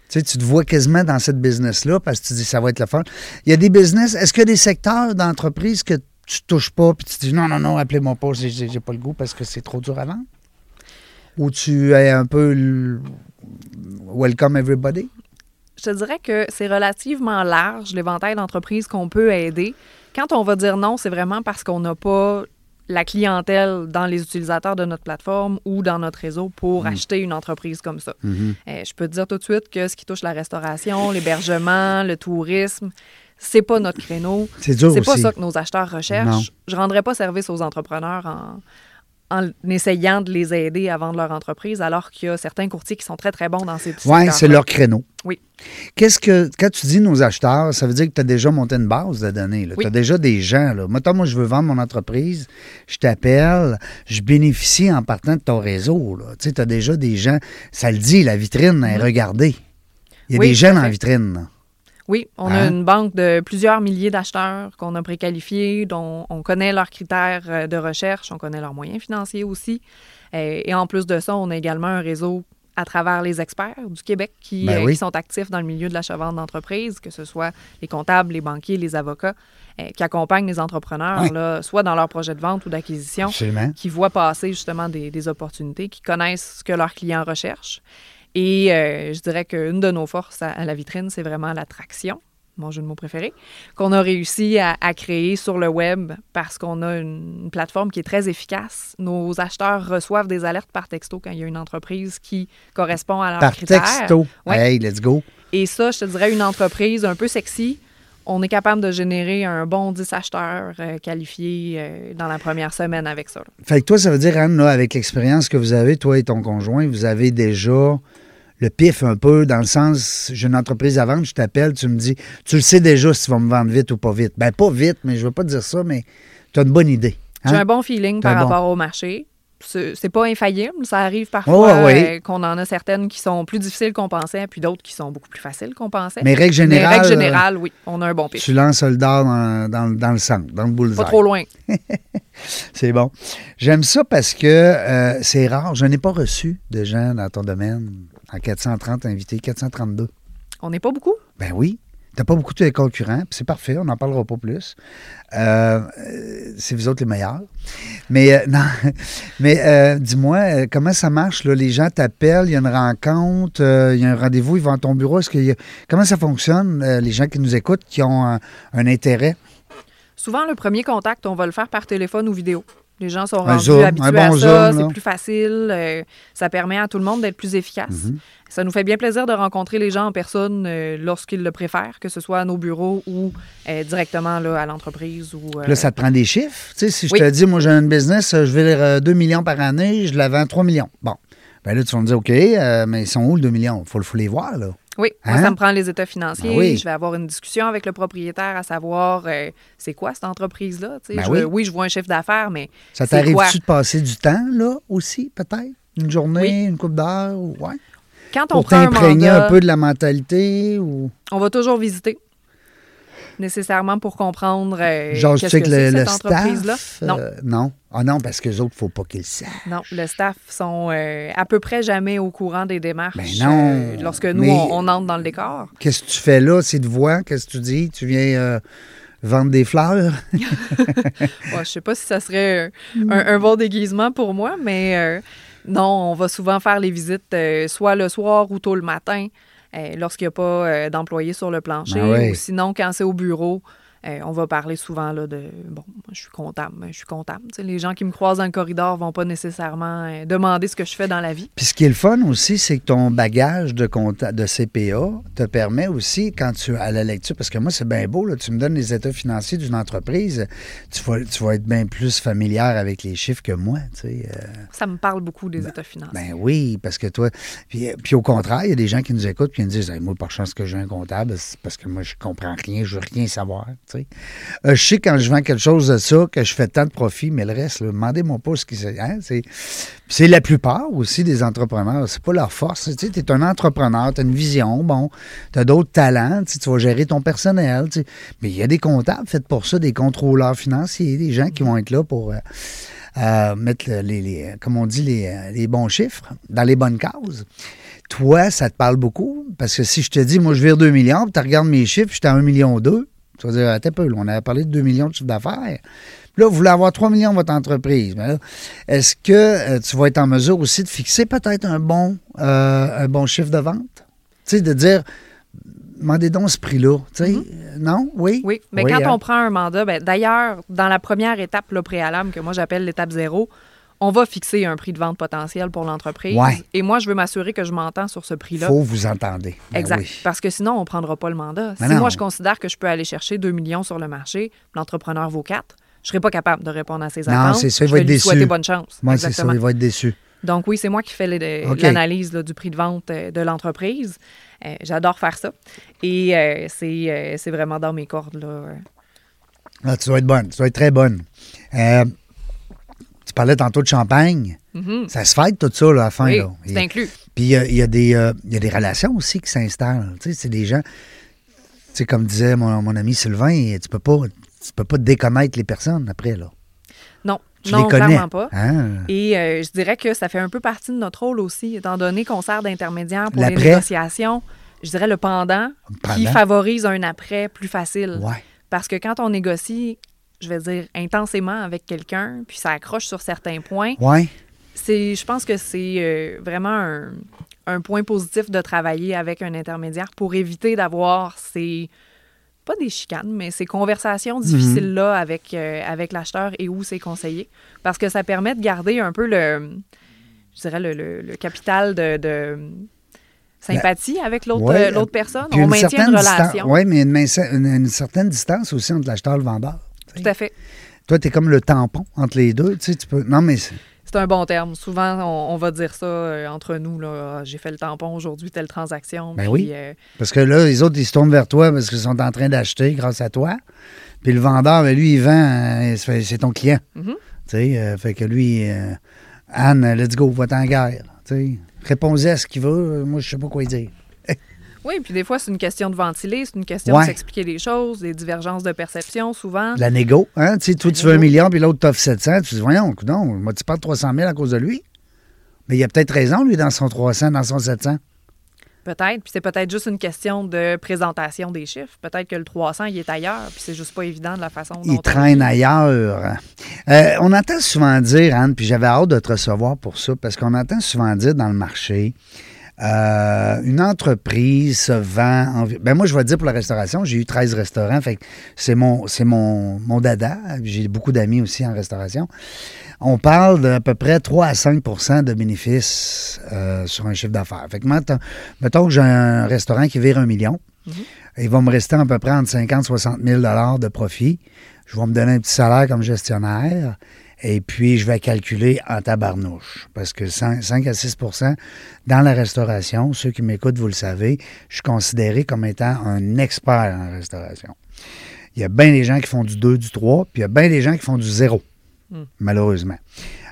Tu sais, tu te vois quasiment dans cette business-là parce que tu dis ça va être le fun. Il y a des business. Est-ce qu'il y a des secteurs d'entreprise que tu touches pas puis tu dis non, non, non, appelez-moi pas, j'ai, pas le goût parce que c'est trop dur à vendre? Ou tu es un peu welcome everybody? je te dirais que c'est relativement large, l'éventail d'entreprises qu'on peut aider. Quand on va dire non, c'est vraiment parce qu'on n'a pas la clientèle dans les utilisateurs de notre plateforme ou dans notre réseau pour acheter une entreprise comme ça. Mhm. Euh, je peux te dire tout de suite que ce qui touche la restauration, l'hébergement, le tourisme, c'est pas notre créneau. C'est dur C'est pas ça que nos acheteurs recherchent. Non. Je rendrai pas service aux entrepreneurs en, en essayant de les aider à vendre leur entreprise, alors qu'il y a certains courtiers qui sont très, très bons dans ces petits Oui, c'est leur créneau. Oui. Qu'est-ce que, quand tu dis nos acheteurs, ça veut dire que tu as déjà monté une base de données. Oui. Tu as déjà des gens. Là. Mettons, moi, je veux vendre mon entreprise, je t'appelle, je bénéficie en partant de ton réseau. Tu sais, as déjà des gens. Ça le dit, la vitrine est regardée. Il y a. Oui, des gens à dans la fait. vitrine. Oui, on Hein? a une banque de plusieurs milliers d'acheteurs qu'on a préqualifiés, dont on connaît leurs critères euh, de recherche, on connaît leurs moyens financiers aussi. Euh, Et en plus de ça, on a également un réseau à travers les experts du Québec qui, Ben euh, oui. qui sont actifs dans le milieu de l'achat-vente d'entreprise, que ce soit les comptables, les banquiers, les avocats, qui accompagnent les entrepreneurs, Oui. là, soit dans leur projet de vente ou d'acquisition, qui voient passer justement des, des opportunités, qui connaissent ce que leurs clients recherchent. Et euh, je dirais qu'une de nos forces à, à la vitrine, c'est vraiment l'attraction, mon jeu de mots préféré, qu'on a réussi à, à créer sur le web parce qu'on a une, une plateforme qui est très efficace. Nos acheteurs reçoivent des alertes par texto quand il y a une entreprise qui correspond à leurs Par critères. texto. Ouais. Hey, let's go. Et ça, je te dirais, une entreprise un peu sexy, on est capable de générer un bon 10 acheteurs euh, qualifiés euh, dans la première semaine avec ça. là. Fait que toi, ça veut dire, Anne, là, avec l'expérience que vous avez, toi et ton conjoint, vous avez déjà le pif un peu, dans le sens, j'ai une entreprise à vendre, je t'appelle, tu me dis, tu le sais déjà si tu vas me vendre vite ou pas vite. Ben, pas vite, mais je veux pas dire ça, mais tu as une bonne idée. J'ai hein? un bon feeling par bon- rapport au marché. C'est pas infaillible. Ça arrive parfois Oh, oui. euh, qu'on en a certaines qui sont plus difficiles qu'on pensait, puis d'autres qui sont beaucoup plus faciles qu'on pensait. Mais règle Mais générale, règle euh, générale, oui, on a un bon pitch. tu lances le dard dans, dans- dans le centre, dans le Pas boulevard. trop loin. C'est bon. J'aime ça parce que euh, c'est rare. Je n'ai pas reçu de gens dans ton domaine en 430 invités, 432. On n'est pas beaucoup? Ben oui. T'as pas beaucoup de concurrents, c'est parfait, on n'en parlera pas plus. Euh, c'est vous autres les meilleurs. Mais euh, non, mais euh, dis-moi, comment ça marche? Les gens t'appellent, il y a une rencontre, il y a un rendez-vous, ils vont à ton bureau. Est-ce a- Comment ça fonctionne, les gens qui nous écoutent, qui ont un intérêt? Souvent, le premier contact, on va le faire par téléphone ou vidéo. Les gens sont Un rendus Zoom, habitués bon à ça, c'est plus facile, euh, ça permet à tout le monde d'être plus efficace. Mhm. Ça nous fait bien plaisir de rencontrer les gens en personne euh, lorsqu'ils le préfèrent, que ce soit à nos bureaux ou euh, directement là, à l'entreprise. Ou, Là, ça te prend des chiffres. Tu sais, si je Oui. te dis, moi, j'ai un business, je vais euh, 2 millions par année, je la vends 3 millions. Bon. Ben là, tu vas me dire, OK, mais ils sont où, le 2 millions? Il faut, faut les voir, là. Oui, moi, Hein? ça me prend les états financiers. Ben oui. Je vais avoir une discussion avec le propriétaire à savoir euh, c'est quoi cette entreprise-là. Ben oui. oui, je vois un chiffre d'affaires, mais Ça t'arrive-tu de passer du temps, là, aussi, peut-être? Une journée, Oui. une coupe d'heures? ou- Ouais? Quand on Pour prend un mandat, un peu de la mentalité ou. on va toujours visiter. Nécessairement pour comprendre euh, Genre, tu sais que que c'est le, le cette entreprise-là? staff. Non. euh, non. Ah non, parce que les autres, il ne faut pas qu'ils le savent. Non, le staff sont euh, à peu près jamais au courant des démarches Ben non, euh, lorsque nous, on, on entre dans le décor. Qu'est-ce que tu fais là? C'est de voix? Qu'est-ce que tu dis? Tu viens euh, vendre des fleurs? Ouais, je sais pas si ça serait euh, un, un bon déguisement pour moi, mais non, on va souvent faire les visites soit le soir ou tôt le matin lorsqu'il n'y a pas euh, d'employés sur le plancher. Ouais. Ou sinon, quand c'est au bureau, euh, on va parler souvent là, de bon, moi, je suis comptable, je suis comptable. Les gens qui me croisent dans le corridor vont pas nécessairement euh, demander ce que je fais dans la vie. Puis ce qui est le fun aussi, c'est que ton bagage de, compta- de CPA te permet aussi, quand tu à la lecture, parce que moi, c'est bien beau, là, tu me donnes les états financiers d'une entreprise, tu vas, tu vas être bien plus familière avec les chiffres que moi. Euh, Ça me parle beaucoup des états financiers. ben oui, parce que toi. Puis, puis au contraire, il y a des gens qui nous écoutent et qui nous disent Hey, Moi, par chance que j'ai un comptable, c'est parce que moi, je comprends rien, je veux rien savoir. Euh, je sais quand je vends quelque chose de ça que je fais tant de profit, mais le reste, demandez-moi pas ce qui c'est. hein, c'est. La plupart aussi des entrepreneurs. C'est pas leur force. Tu es un entrepreneur, tu as une vision, bon, tu as d'autres talents, tu vas gérer ton personnel. Mais il y a des comptables faits pour ça, des contrôleurs financiers, des gens qui vont être là pour euh, euh, mettre le- les, bons chiffres dans les bonnes cases. Toi, ça te parle beaucoup? Parce que si je te dis, moi, je vire 2 millions, tu regardes mes chiffres, j'étais à 1 million 2, tu vas dire, attends peu, là, on avait parlé de 2 millions de chiffre d'affaires. Là, vous voulez avoir 3 millions de votre entreprise. Mais là, est-ce que euh, tu vas être en mesure aussi de fixer peut-être un bon, euh, un bon chiffre de vente? Tu sais, de dire, demandez donc ce prix-là. Tu sais, euh, non? Oui? Oui, mais Oui, quand hein? on prend un mandat, ben, d'ailleurs, dans la première étape là, préalable, que moi j'appelle l'étape zéro, on va fixer un prix de vente potentiel pour l'entreprise. Ouais. Et moi, je veux m'assurer que je m'entends sur ce prix-là. faut vous entendez. Ben Exact. oui. Parce que sinon, on ne prendra pas le mandat. Mais si non. moi, je considère que je peux aller chercher 2 millions sur le marché, l'entrepreneur vaut 4, je ne serai pas capable de répondre à ses Non, attentes. c'est ça, il va être lui déçu. souhaiter bonne chance. Moi, c'est ça, il va être déçu. Donc oui, c'est moi qui fais l'analyse du prix de vente euh, de l'entreprise. Euh, J'adore faire ça. Et euh, c'est vraiment dans mes cordes. Là. Ah, tu dois être bonne. Tu dois être très bonne. Tu parlais tantôt de champagne. Mhm. Ça se fête tout ça là, à la fin. Oui, c'est inclus. Puis il y euh, y a des relations aussi qui s'installent. Tu sais, c'est des gens. Tu sais, comme disait mon, mon ami Sylvain, tu peux pas, tu peux pas déconnaître les personnes après là. Non, Tu non, les connais. clairement pas. Hein? Et euh, je dirais que ça fait un peu partie de notre rôle aussi, étant donné qu'on sert d'intermédiaire pour les négociations. Je dirais le pendant, qui favorise un après plus facile. Ouais. Parce que quand on négocie, je vais dire intensément avec quelqu'un, puis ça accroche sur certains points, Ouais. c'est, je pense que c'est euh, vraiment un, un point positif de travailler avec un intermédiaire pour éviter d'avoir ces pas des chicanes, mais ces conversations difficiles-là avec, euh, avec l'acheteur et ou ses conseillers. Parce que ça permet de garder un peu le, je dirais, le, le- le capital de, de sympathie avec l'autre Ouais, euh, personne. On une maintient une relation. ouais, mais une, mince- une- une certaine distance aussi entre l'acheteur et le vendeur. Tout à fait. Toi, tu es comme le tampon entre les deux. Tu sais, tu peux. Non, mais c'est- un bon terme. Souvent, on, on va dire ça euh, entre nous. là. Ah, J'ai fait le tampon aujourd'hui, telle transaction. Ben puis, oui. euh, parce que là, les autres, ils se tournent vers toi parce qu'ils sont en train d'acheter grâce à toi. Puis le vendeur, ben, lui, il vend, euh, c'est ton client. Tu sais, euh, fait que lui, Anne, let's go, va en guerre. Réponds-y à ce qu'il veut. Moi, je sais pas quoi dire. Oui, puis des fois, c'est une question de ventiler, c'est une question Ouais. de s'expliquer des choses, des divergences de perception, souvent. La négo, hein? Tu sais, toi, tu veux un million, puis l'autre t'offre 700. Tu dis, voyons, non, moi, tu parles 300 000 à cause de lui. Mais il a peut-être raison, lui, dans son 300, dans son 700. Peut-être. Puis c'est peut-être juste une question de présentation des chiffres. Peut-être que le 300, il est ailleurs, puis c'est juste pas évident de la façon dont Il traîne le- ailleurs. Euh, on entend souvent dire, Anne, puis j'avais hâte de te recevoir pour ça, parce qu'on entend souvent dire dans le marché, euh, une entreprise se vend. En... Ben moi, je vais te dire pour la restauration, j'ai eu 13 restaurants, fait c'est mon, c'est mon, mon dada. J'ai beaucoup d'amis aussi en restauration. On parle d'à peu près 3 à 5% de bénéfices euh, sur un chiffre d'affaires. Fait que mettons, mettons que j'ai un restaurant qui vire un million. Il va me rester à peu près entre 50 et 60 000 de profit. Je vais me donner un petit salaire comme gestionnaire. Et puis, je vais calculer en tabarnouche. Parce que 5, 5 à 6% dans la restauration, ceux qui m'écoutent, vous le savez, je suis considéré comme étant un expert en restauration. Il y a bien des gens qui font du 2, du 3, puis il y a bien des gens qui font du 0, malheureusement.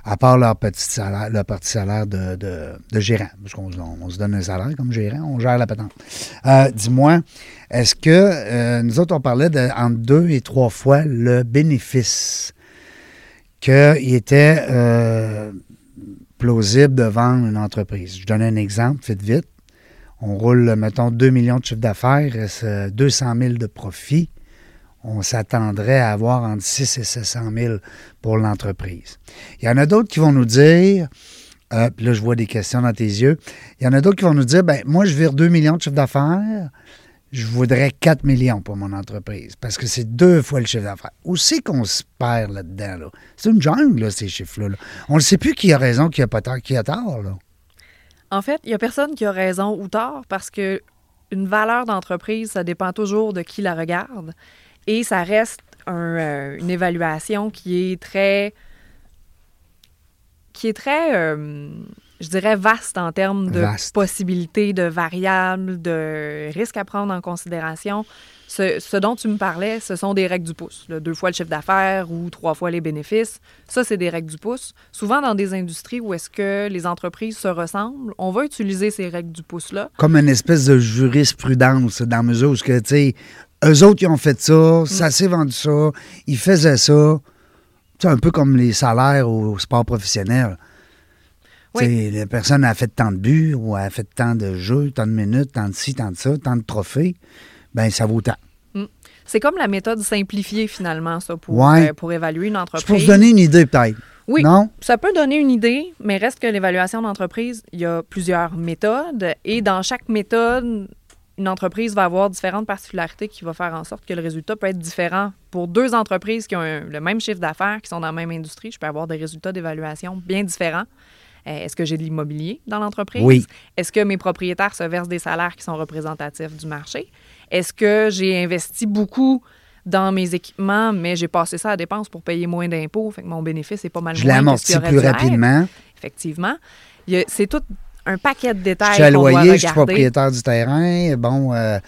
À part leur petit salaire, leur petit salaire de, de- de gérant. Parce qu'on on- on se donne un salaire comme gérant, on gère la patente. Euh, Dis-moi, est-ce que euh, nous autres, on parlait de entre deux et trois fois le bénéfice qu'il était euh, plausible de vendre une entreprise. Je donne un exemple, vite, vite. On roule, mettons, 2 millions de chiffre d'affaires, il reste euh, 200 000 de profit. On s'attendrait à avoir entre 6 et 700 000 pour l'entreprise. Il y en a d'autres qui vont nous dire, euh, puis là, je vois des questions dans tes yeux. Il y en a d'autres qui vont nous dire, ben moi, je vire 2 millions de chiffre d'affaires, je voudrais 4 millions pour mon entreprise, parce que c'est deux fois le chiffre d'affaires. Où c'est qu'on se perd là-dedans? Là? C'est une jungle, là, ces chiffres-là. là. On ne sait plus qui a raison, qui a pas tort, qui a tort. Là. En fait, il n'y a personne qui a raison ou tort parce que une valeur d'entreprise, ça dépend toujours de qui la regarde. Et ça reste euh, une évaluation qui est très. qui est très, euh, je dirais, vaste en termes de Vaste. possibilités, de variables, de risques à prendre en considération. Ce, ce dont tu me parlais, ce sont des règles du pouce. là. deux fois le chiffre d'affaires ou trois fois les bénéfices. Ça, c'est des règles du pouce. Souvent, dans des industries où est-ce que les entreprises se ressemblent, on va utiliser ces règles du pouce-là. Comme une espèce de jurisprudence, dans la mesure où, tu sais, eux autres, ils ont fait ça, ça s'est vendu ça, ils faisaient ça. C'est un peu comme les salaires au sport professionnel. Oui. La personne a fait tant de buts ou a fait tant de jeux, tant de minutes, tant de ci, tant de ça, tant de trophées. Ben ça vaut tant. C'est comme la méthode simplifiée, finalement, ça, pour, Ouais. euh, pour évaluer une entreprise. pour se donner une idée, peut-être. Oui, Non? ça peut donner une idée, mais reste que l'évaluation d'entreprise, il y a plusieurs méthodes et dans chaque méthode, une entreprise va avoir différentes particularités qui vont faire en sorte que le résultat peut être différent. Pour deux entreprises qui ont un- le même chiffre d'affaires, qui sont dans la même industrie, je peux avoir des résultats d'évaluation bien différents. Euh, Est-ce que j'ai de l'immobilier dans l'entreprise? Oui. Est-ce que mes propriétaires se versent des salaires qui sont représentatifs du marché? Est-ce que j'ai investi beaucoup dans mes équipements, mais j'ai passé ça à dépenses pour payer moins d'impôts, fait que mon bénéfice est pas mal Je moins aurait plus être? rapidement. Effectivement. C'est tout un paquet de Je détails suis à loyer, je suis propriétaire du terrain. Bon, euh,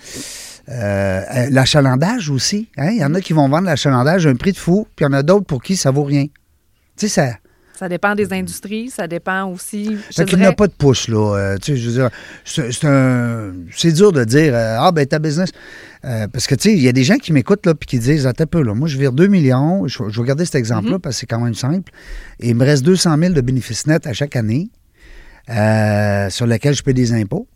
euh, euh, l'achalandage aussi. hein. Il y en a qui vont vendre l'achalandage à un prix de fou, puis il y en a d'autres pour qui ça vaut rien. Tu sais, ça. Ça dépend des industries, ça dépend aussi. Je te qu'il n'y dirais- a pas de push, là. Euh, tu sais, je veux dire, c'est un. C'est dur de dire, euh, ah, ben, ta business. Euh, parce que, tu sais, il y a des gens qui m'écoutent, là, puis qui disent, attends un peu, là, moi, je vire 2 millions. Je, je vais garder cet exemple-là Mm-hmm. parce que c'est quand même simple. Et il me reste 200 000 de bénéfices nets à chaque année sur lesquels je paie des impôts.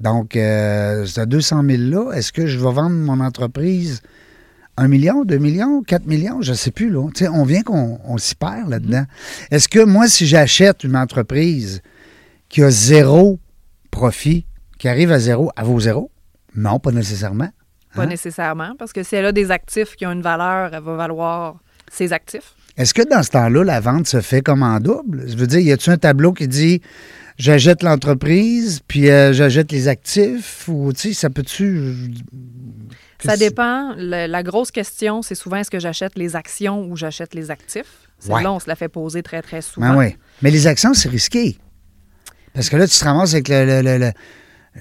Donc, ce 200 000-là, est-ce que je vais vendre mon entreprise 1 million, 2 millions, 4 millions, je ne sais plus. Là. On vient qu'on on s'y perd là-dedans. Est-ce que moi, si j'achète une entreprise qui a zéro profit, qui arrive à zéro, elle vaut zéro? Non, pas nécessairement. Pas Hein? nécessairement, parce que si elle a des actifs qui ont une valeur, elle va valoir ses actifs. Est-ce que dans ce temps-là, la vente se fait comme en double? Je veux dire, y a-tu un tableau qui dit j'achète l'entreprise, puis euh, j'achète les actifs? Ou, tu sais, ça peut-tu. Ça dépend. Le- la grosse question, c'est souvent est-ce que j'achète les actions ou j'achète les actifs? C'est Ouais. là, on se la fait poser très, très souvent. Ben. Mais les actions, c'est risqué. Parce que là, tu te ramasses avec le- le- le-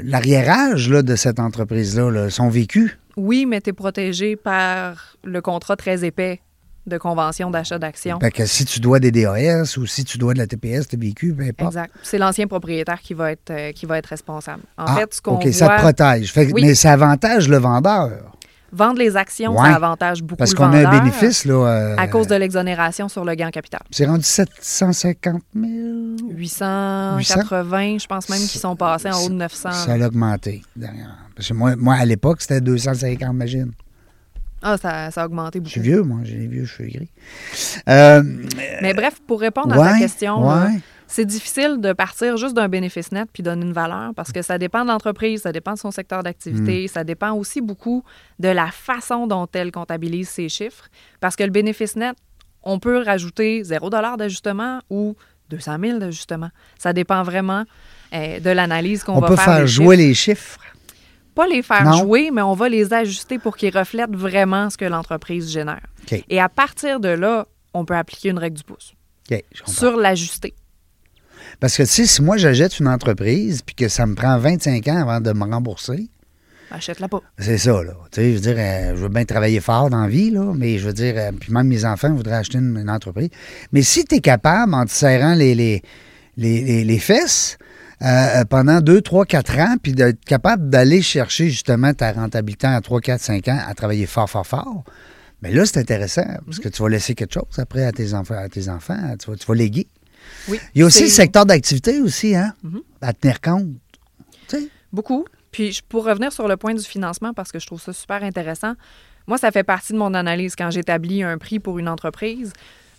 l'arriérage de cette entreprise-là, là, son vécu. Oui, mais tu es protégé par le contrat très épais de convention d'achat d'actions. Fait que si tu dois des DAS ou si tu dois de la TPS, de vécu, peu importe. Exact. C'est l'ancien propriétaire qui va être, euh, qui va être responsable. En Ah, fait, ce qu'on OK, voit, ça te protège. Fait que- Oui. Mais ça avantage le vendeur. vendre les actions, Ouais. ça avantage beaucoup Parce qu'on a un bénéfice. Là, euh, à cause de l'exonération sur le gain en capital. C'est rendu 750 000. 880, je pense même qu'ils sont passés en haut de 900. Ça a augmenté. derrière. Parce que moi, moi à l'époque, c'était 250, imagine. Ah, ça, ça a augmenté Je beaucoup. suis vieux, moi. J'ai les vieux cheveux gris. Euh, Mais bref, pour répondre à ta question, ouais. c'est difficile de partir juste d'un bénéfice net puis donner une valeur parce que ça dépend de l'entreprise, ça dépend de son secteur d'activité, Mm. ça dépend aussi beaucoup de la façon dont elle comptabilise ses chiffres. Parce que le bénéfice net, on peut rajouter 0 d'ajustement ou 200 000 d'ajustement. Ça dépend vraiment euh, de l'analyse qu'on On va peut faire. faire des jouer chiffres. les chiffres. Pas les faire Non. jouer, mais on va les ajuster pour qu'ils reflètent vraiment ce que l'entreprise génère. Et à partir de là, on peut appliquer une règle du pouce sur l'ajuster. Parce que, tu sais, si moi, j'achète une entreprise puis que ça me prend 25 ans avant de me rembourser, Achète-la pas. c'est ça, là. Tu sais, je veux dire, euh, je veux bien travailler fort dans la vie, là, mais je veux dire, euh, puis même mes enfants voudraient acheter une, une entreprise. Mais si tu es capable, en te serrant les, les- les fesses euh, pendant 2, 3, 4 ans, puis d'être capable d'aller chercher justement ta rentabilité en 3, 4, 5 ans à travailler fort, fort, fort, mais là, c'est intéressant parce que tu vas laisser quelque chose après à tes enfants. À tes enfants tu, vas, tu vas léguer. Oui. Il y a aussi le secteur d'activité aussi, hein, Mhm. à tenir compte. Tu sais, Beaucoup. Puis pour revenir sur le point du financement, parce que je trouve ça super intéressant, moi, ça fait partie de mon analyse quand j'établis un prix pour une entreprise.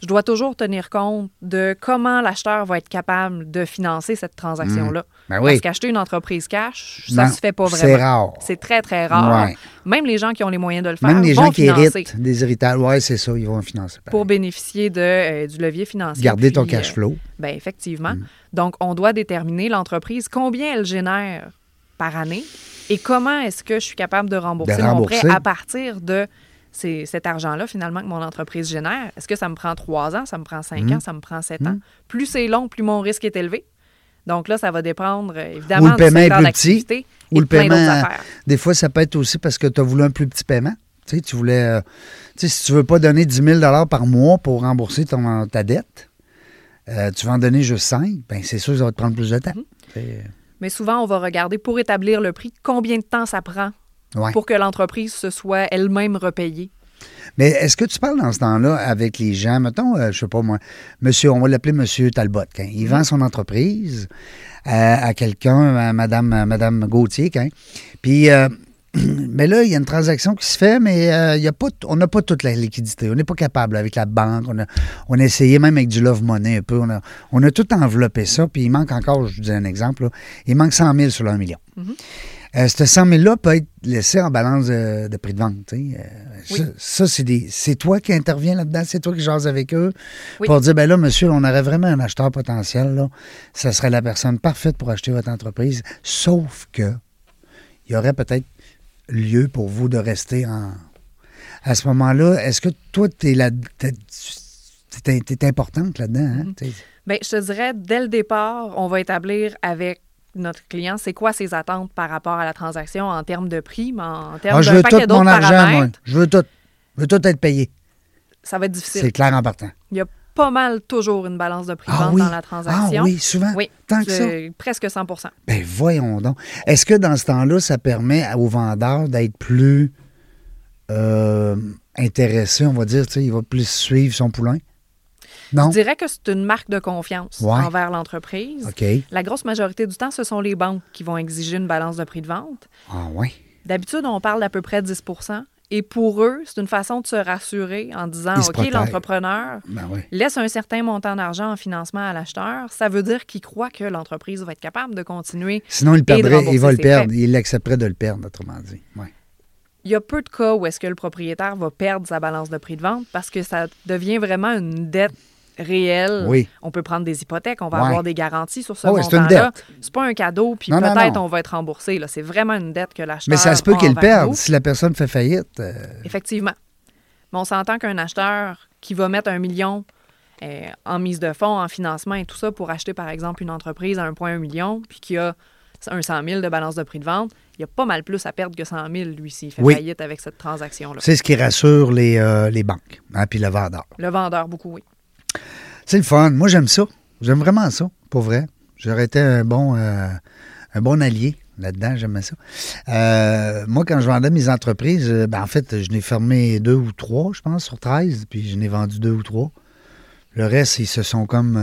Je dois toujours tenir compte de comment l'acheteur va être capable de financer cette transaction-là. Ben oui. Parce qu'acheter une entreprise cash, ça Non, se fait pas c'est vraiment. rare. C'est très, très rare. Ouais. Même les gens qui ont les moyens de le faire Même les vont gens qui financer héritent des héritages, oui, c'est ça, ils vont financer. pour bénéficier de, euh, du levier financier. Garder ton cash euh, flow. ben effectivement. Mm. Donc, on doit déterminer l'entreprise, combien elle génère par année et comment est-ce que je suis capable de rembourser, De mon rembourser. prêt à partir de ces- cet argent-là, finalement, que mon entreprise génère. Est-ce que ça me prend trois ans, ça me prend cinq Mm. ans, ça me prend sept Mm. ans? Plus c'est long, plus mon risque est élevé. Donc là, ça va dépendre euh, Ou évidemment le du paiement est plus petit, et ou le plein paiement-. Des fois, ça peut être aussi parce que tu as voulu un plus petit paiement. Tu sais, tu voulais. euh, tu sais, si tu veux pas donner 10 000 par mois pour rembourser ton, ta dette, euh, tu vas en donner juste 5, bien, c'est sûr que ça va te prendre plus de temps. C'est- Mais souvent, on va regarder pour établir le prix, combien de temps ça prend ouais. pour que l'entreprise se soit elle-même repayée. Mais est-ce que tu parles dans ce temps-là avec les gens, mettons, euh, je sais pas moi, monsieur, on va l'appeler monsieur Talbot, quand il vend son entreprise euh, à quelqu'un, à madame, à madame Gauthier, quand, puis euh, mais là, il y a une transaction qui se fait, mais euh, il y a pas, on n'a pas toute la liquidité. On n'est pas capable avec la banque. On a, on a essayé même avec du love money un peu. On a, on a tout enveloppé ça, puis il manque encore, je vous dis un exemple, là, il manque 100 000 sur le 1 million. Mhm. Euh, ce 100 000-là peut être laissé en balance de, de prix de vente. Euh, Oui. Ça, ça, c'est des. C'est toi qui interviens là-dedans, c'est toi qui jases avec eux Oui. pour dire ben là, monsieur, on aurait vraiment un acheteur potentiel, là. Ça serait la personne parfaite pour acheter votre entreprise. Sauf que il y aurait peut-être lieu pour vous de rester en. À ce moment-là, est-ce que toi, tu es là. T'es, t'es- t'es importante là-dedans, hein? Mhm. T'es- Bien, je te dirais, dès le départ, on va établir avec notre client c'est quoi ses attentes par rapport à la transaction en termes de prix, mais en termes Ah, je d'un veux paquet tout d'autres mon argent, moi. paramètres? Je veux tout. Je veux tout être payé. Ça va être difficile. C'est clair en partant. Il y a pas mal toujours une balance de prix de Ah oui. dans la transaction. Ah oui, souvent. Oui, Tant que ça. c'est presque 100% Ben voyons donc. Est-ce que dans ce temps-là, ça permet au vendeur d'être plus euh, intéressé, on va dire, il va plus suivre son poulain? Non? Je dirais que c'est une marque de confiance Ouais. envers l'entreprise. La grosse majorité du temps, ce sont les banques qui vont exiger une balance de prix de vente. Ah oui. D'habitude, on parle d'à peu près 10% Et pour eux, c'est une façon de se rassurer en disant OK, l'entrepreneur Ben oui. laisse un certain montant d'argent en financement à l'acheteur. Ça veut dire qu'il croit que l'entreprise va être capable de continuer. Sinon, il perdrait, il va le perdre. frais. Il accepterait de le perdre, autrement dit. Ouais. Il y a peu de cas où est-ce que le propriétaire va perdre sa balance de prix de vente parce que ça devient vraiment une dette Oui. On peut prendre des hypothèques, on va Ouais. avoir des garanties sur ce une montant-là. C'est pas un cadeau, puis peut-être on va être remboursé. là. C'est vraiment une dette que l'acheteur Mais ça se peut qu'il perde. Si la personne fait faillite, euh, Effectivement. Mais on s'entend qu'un acheteur qui va mettre un million euh, en mise de fonds, en financement et tout ça pour acheter, par exemple, une entreprise à 1,1 million, puis qui a un 100 000 de balance de prix de vente, il y a pas mal plus à perdre que 100 000, lui, s'il fait Oui. faillite avec cette transaction-là. c'est ce qui rassure les, euh, les banques. Hein, puis le vendeur. Le vendeur, beaucoup, oui. C'est le fun. Moi, j'aime ça. J'aime vraiment ça, pour vrai. J'aurais été un bon, euh, un bon allié là-dedans. J'aimais ça. Euh, moi, quand je vendais mes entreprises, euh, ben, en fait, je n'ai fermé deux ou trois, je pense, sur 13, puis je n'ai vendu deux ou trois. Le reste, ils se sont comme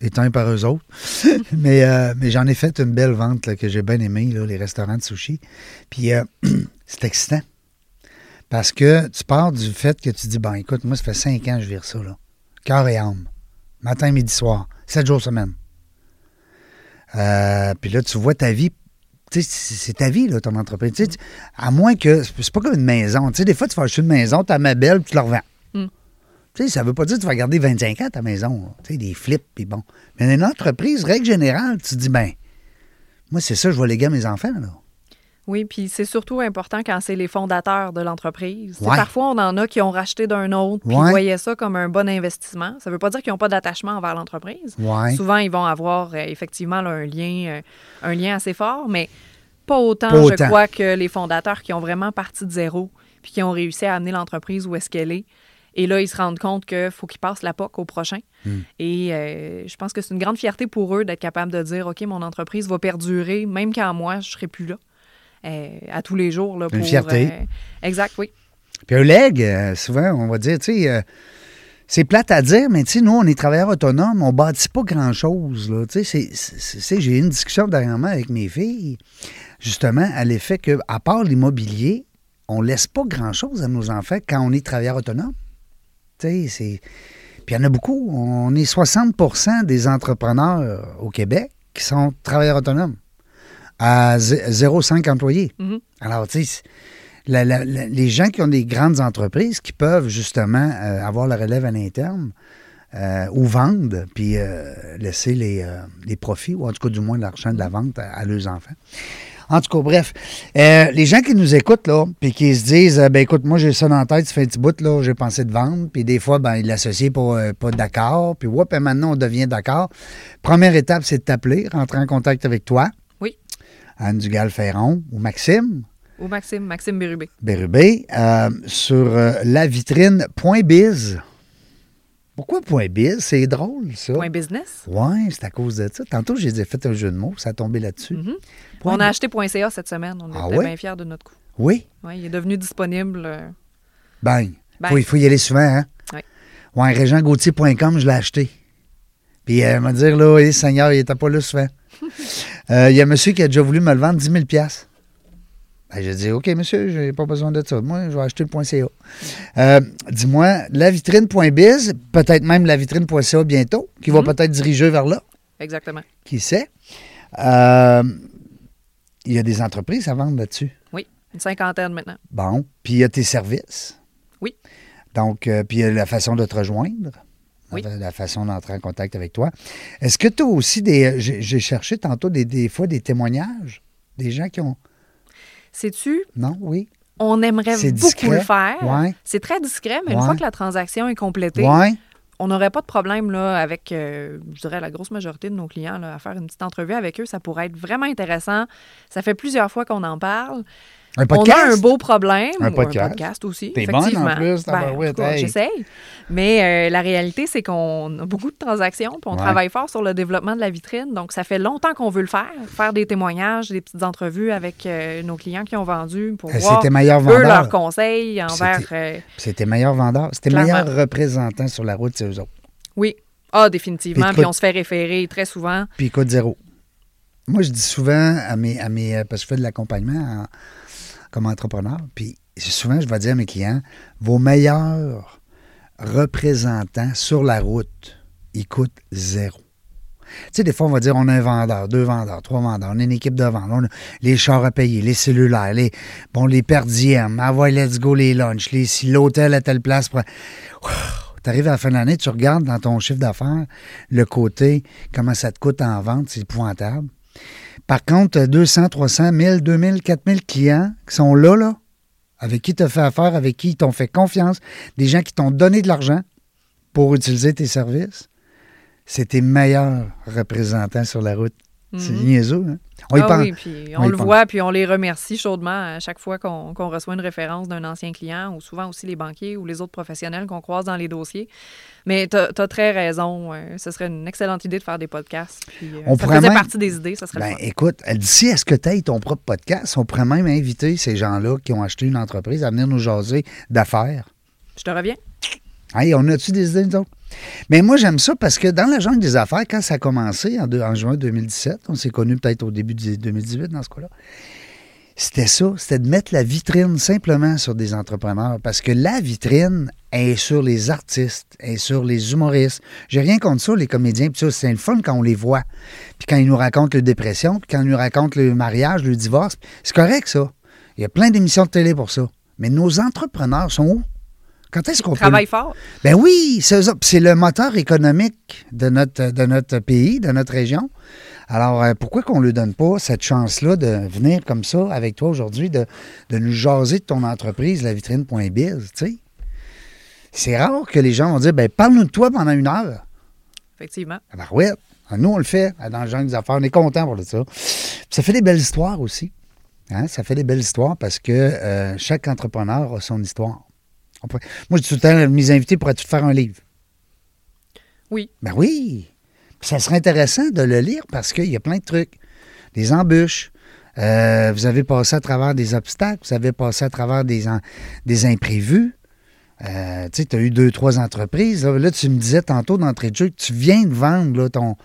éteints par eux autres. mais j'en ai fait une belle vente que j'ai bien aimée, les restaurants de sushi. Puis c'est excitant. Parce que tu pars du fait que tu dis, ben écoute, moi, ça fait cinq ans que je vire ça, là. Cœur et âme. Matin, midi, soir. Sept jours semaine. Euh, puis là, tu vois ta vie. Tu sais, c'est ta vie, là, ton entreprise. Tu sais, tu- à moins que. C'est pas comme une maison. Tu sais, des fois, tu vas acheter une maison, tu ma belle, puis tu la revends. Mm. Tu sais, ça veut pas dire que tu vas garder 25 ans ta maison. là. Tu sais, des flips, puis bon. Mais une entreprise, règle générale, tu dis, ben, moi, c'est ça, je vais léguer à mes enfants, là. Oui, puis c'est surtout important quand c'est les fondateurs de l'entreprise. Ouais. Parfois, on en a qui ont racheté d'un autre, puis Ouais. voyaient ça comme un bon investissement. Ça ne veut pas dire qu'ils n'ont pas d'attachement envers l'entreprise. Ouais. Souvent, ils vont avoir euh, effectivement là, un, lien, euh, un lien assez fort, mais pas autant, Pas je crois, que les fondateurs qui ont vraiment parti de zéro, puis qui ont réussi à amener l'entreprise où est-ce qu'elle est. Et là, ils se rendent compte qu'il faut qu'ils passent la POC au prochain. Hmm. Et euh, je pense que c'est une grande fierté pour eux d'être capable de dire, OK, mon entreprise va perdurer, même quand moi, je ne serai plus là. Euh, à tous les jours. Là, Une pour, fierté. euh, exact, oui. Puis un leg, euh, souvent, on va dire, tu sais, c'est plate à dire, mais tu sais, nous, on est travailleurs autonomes, on bâtit pas grand-chose. Tu sais, j'ai eu une discussion dernièrement avec mes filles, justement, à l'effet que, à part l'immobilier, on laisse pas grand-chose à nos enfants quand on est travailleur autonome. Tu sais, c'est... Puis il y en a beaucoup. On est 60% des entrepreneurs au Québec qui sont travailleurs autonomes, à zé- 0,5 employés. Mhm. Alors, tu sais, la- la- la- les gens qui ont des grandes entreprises qui peuvent justement euh, avoir la relève à l'interne euh, ou vendre, puis euh, laisser les, les profits, ou en tout cas du moins l'argent de la vente à, à leurs enfants. En tout cas, bref, les gens qui nous écoutent, là, puis qui se disent, ben écoute, moi j'ai ça dans la tête, ça fait un petit bout, là, j'ai pensé de vendre, puis des fois, ben, ils l'associent pas, pas d'accord, puis ouais, maintenant on devient d'accord. Première étape, c'est de t'appeler, rentrer en contact avec toi. Oui. Anne Dugal-Ferron ou Maxime? Ou Maxime, Maxime Bérubé. Bérubé, euh, sur euh, lavitrine.biz. Pourquoi point .biz? C'est drôle, ça. Point business? Ouais, c'est à cause de ça. Tantôt, j'ai fait un jeu de mots, ça a tombé là-dessus. Mhm. Point On a acheté .ca cette semaine. On Ah était ouais? bien fiers de notre coup. Oui, Ouais, il est devenu disponible. euh, bang. Ben. Faut- Il faut y aller souvent, hein? Ouais. Ouais, régentgauthier.com, je l'ai acheté. Puis, euh, m'a dire, là, oui, Seigneur, il n'était pas là souvent. Euh, Il y a un monsieur qui a déjà voulu me le vendre 10 000 ben, j'ai dit, OK, monsieur, j'ai pas besoin de ça. Moi, je vais acheter le .ca. Euh, Dis-moi, lavitrine.biz, peut-être même lavitrine.ca bientôt, qui va Mhm. peut-être diriger vers là. exactement. Qui sait? Euh, il y a des entreprises à vendre là-dessus. Oui, une cinquantaine maintenant. Bon. Puis il y a tes services. Oui. Donc, euh, puis il y a la façon de te rejoindre. Oui. La, façon d'entrer en contact avec toi. Est-ce que tu as aussi des. euh, J'ai cherché tantôt des, des fois des témoignages. Des gens qui ont. Sais-tu, Non, oui. on aimerait beaucoup discret. le faire. Ouais. C'est très discret, mais Ouais. une fois que la transaction est complétée, Ouais. on n'aurait pas de problème là, avec, euh, je dirais, la grosse majorité de nos clients là, à faire une petite entrevue avec eux. Ça pourrait être vraiment intéressant. Ça fait plusieurs fois qu'on en parle. Un On podcast. a un beau problème. Un ou podcast. aussi. T'es bonne en plus, Ben, hey. J'essaye. Mais euh, la réalité, c'est qu'on a beaucoup de transactions, puis on Ouais. travaille fort sur le développement de la vitrine. Donc, ça fait longtemps qu'on veut le faire, faire des témoignages, des petites entrevues avec euh, nos clients qui ont vendu pour Euh, voir eux leurs conseils envers. euh, C'était meilleur vendeur. C'était meilleur représentant sur la route, c'est eux autres. oui. Ah, définitivement. Puis Puis on se fait référer très souvent. Puis coûte zéro. Moi, je dis souvent à mes. À mes parce que je fais de l'accompagnement en- comme entrepreneur. Puis souvent, je vais dire à mes clients vos meilleurs représentants sur la route, ils coûtent zéro. Tu sais, des fois, on va dire on a un vendeur, deux vendeurs, trois vendeurs, on a une équipe de vente, les chars à payer, les cellulaires, les, bon, les perdièmes, ah ouais, let's go, les lunchs, si l'hôtel à telle place. pour- Tu arrives à la fin de l'année, tu regardes dans ton chiffre d'affaires le côté, comment ça te coûte en vente, c'est épouvantable. Par contre, tu as 200, 300, 1000, 2000, 4000 clients qui sont là, là, avec qui tu as fait affaire, avec qui ils t'ont fait confiance, des gens qui t'ont donné de l'argent pour utiliser tes services. C'est tes meilleurs représentants sur la route. C'est Mhm. niaiseux, hein? On y Ah pense. oui, puis On on y le pense. voit, puis on les remercie chaudement à chaque fois qu'on reçoit une référence d'un ancien client, ou souvent aussi les banquiers ou les autres professionnels qu'on croise dans les dossiers. Mais tu as, très raison. euh, ce serait une excellente idée de faire des podcasts. Puis, euh, On ça pourrait faisait même- partie des idées, ça serait Ben, écoute, d'ici à ce que tu aies ton propre podcast, on pourrait même inviter ces gens-là qui ont acheté une entreprise à venir nous jaser d'affaires. Je te reviens. Hey, on a-tu des idées, nous autres? Mais moi, j'aime ça parce que dans la jungle des affaires, quand ça a commencé en, juin 2017, on s'est connus peut-être au début de 2018 dans ce cas-là, c'était ça, c'était de mettre la vitrine simplement sur des entrepreneurs parce que la vitrine est sur les artistes, est sur les humoristes. J'ai rien contre ça, les comédiens, puis ça, c'est le fun quand on les voit. Puis quand ils nous racontent leur dépression, puis quand ils nous racontent le mariage, le divorce, c'est correct ça. Il y a plein d'émissions de télé pour ça. Mais nos entrepreneurs sont où? Quand est-ce qu'on peut... Travaille fort. Ben oui, c'est le moteur économique de notre, de notre pays, de notre région. Alors, euh, pourquoi qu'on ne lui donne pas cette chance-là de venir comme ça avec toi aujourd'hui, de, de nous jaser de ton entreprise, la vitrine.biz, tu sais? C'est rare que les gens vont dire, ben parle-nous de toi pendant une heure. Effectivement. Ben ouais, nous on le fait dans le genre des affaires, on est content pour ça. Puis ça fait des belles histoires aussi. Hein? Ça fait des belles histoires parce que euh, chaque entrepreneur a son histoire. Moi, je dis tout le temps, mes invités pourraient tout faire un livre. Oui. Ben oui. Puis ça serait intéressant de le lire parce qu'il y a plein de trucs. Des embûches. Euh, vous avez passé à travers des obstacles. Vous avez passé à travers des, en- des imprévus. Euh, tu sais, tu as eu deux, trois entreprises. Là, Là, tu me disais tantôt d'entrée de jeu que tu viens de vendre là, ton,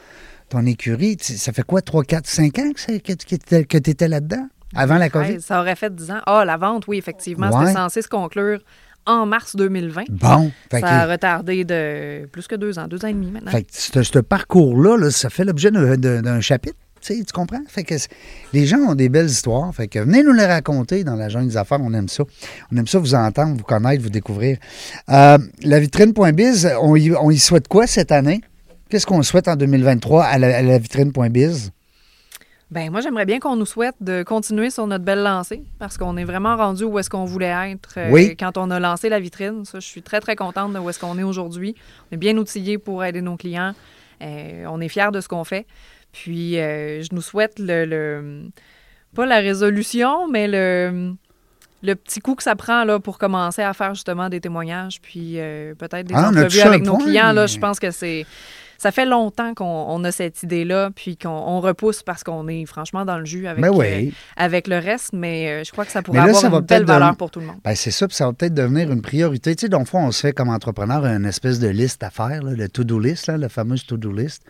ton écurie. Ça fait quoi, 3, 4, 5 ans que, tu étais là-dedans? Avant la COVID? Ouais, ça aurait fait 10 ans. Ah, la vente, oui, effectivement. Ouais. C'était censé se conclure en mars 2020. Bon. Fait Ça a retardé de plus que deux ans, deux ans et demi maintenant. Fait que ce, ce parcours-là, là, ça fait l'objet d'un- chapitre. Tu sais, tu comprends? Fait que les gens ont des belles histoires. Fait que venez nous les raconter dans la jungle des affaires. On aime ça. On aime ça vous entendre, vous connaître, vous découvrir. Euh, la vitrine.biz, on y, on y souhaite quoi cette année? Qu'est-ce qu'on souhaite en 2023 à la, à la vitrine.biz? Ben moi, j'aimerais bien qu'on nous souhaite de continuer sur notre belle lancée parce qu'on est vraiment rendu où est-ce qu'on voulait être euh, Oui. quand on a lancé la vitrine. Ça, je suis très, très contente de où est-ce qu'on est aujourd'hui. On est bien outillés pour aider nos clients. Euh, on est fiers de ce qu'on fait. Puis, euh, je nous souhaite le, le- pas la résolution, mais le, le petit coup que ça prend là, pour commencer à faire justement des témoignages, puis euh, peut-être des Ah, entrevues avec nos point. clients. Là, je pense que c'est ça fait longtemps qu'on on a cette idée-là, puis qu'on on repousse parce qu'on est franchement dans le jus avec, euh, avec le reste, mais euh, je crois que ça pourrait là, avoir ça une belle valeur pour tout le monde. Ben, c'est ça, puis ça va peut-être devenir une priorité. Tu sais, dans le fond, on se fait comme entrepreneur une espèce de liste à faire, là, le to-do list, là, la fameuse to-do list.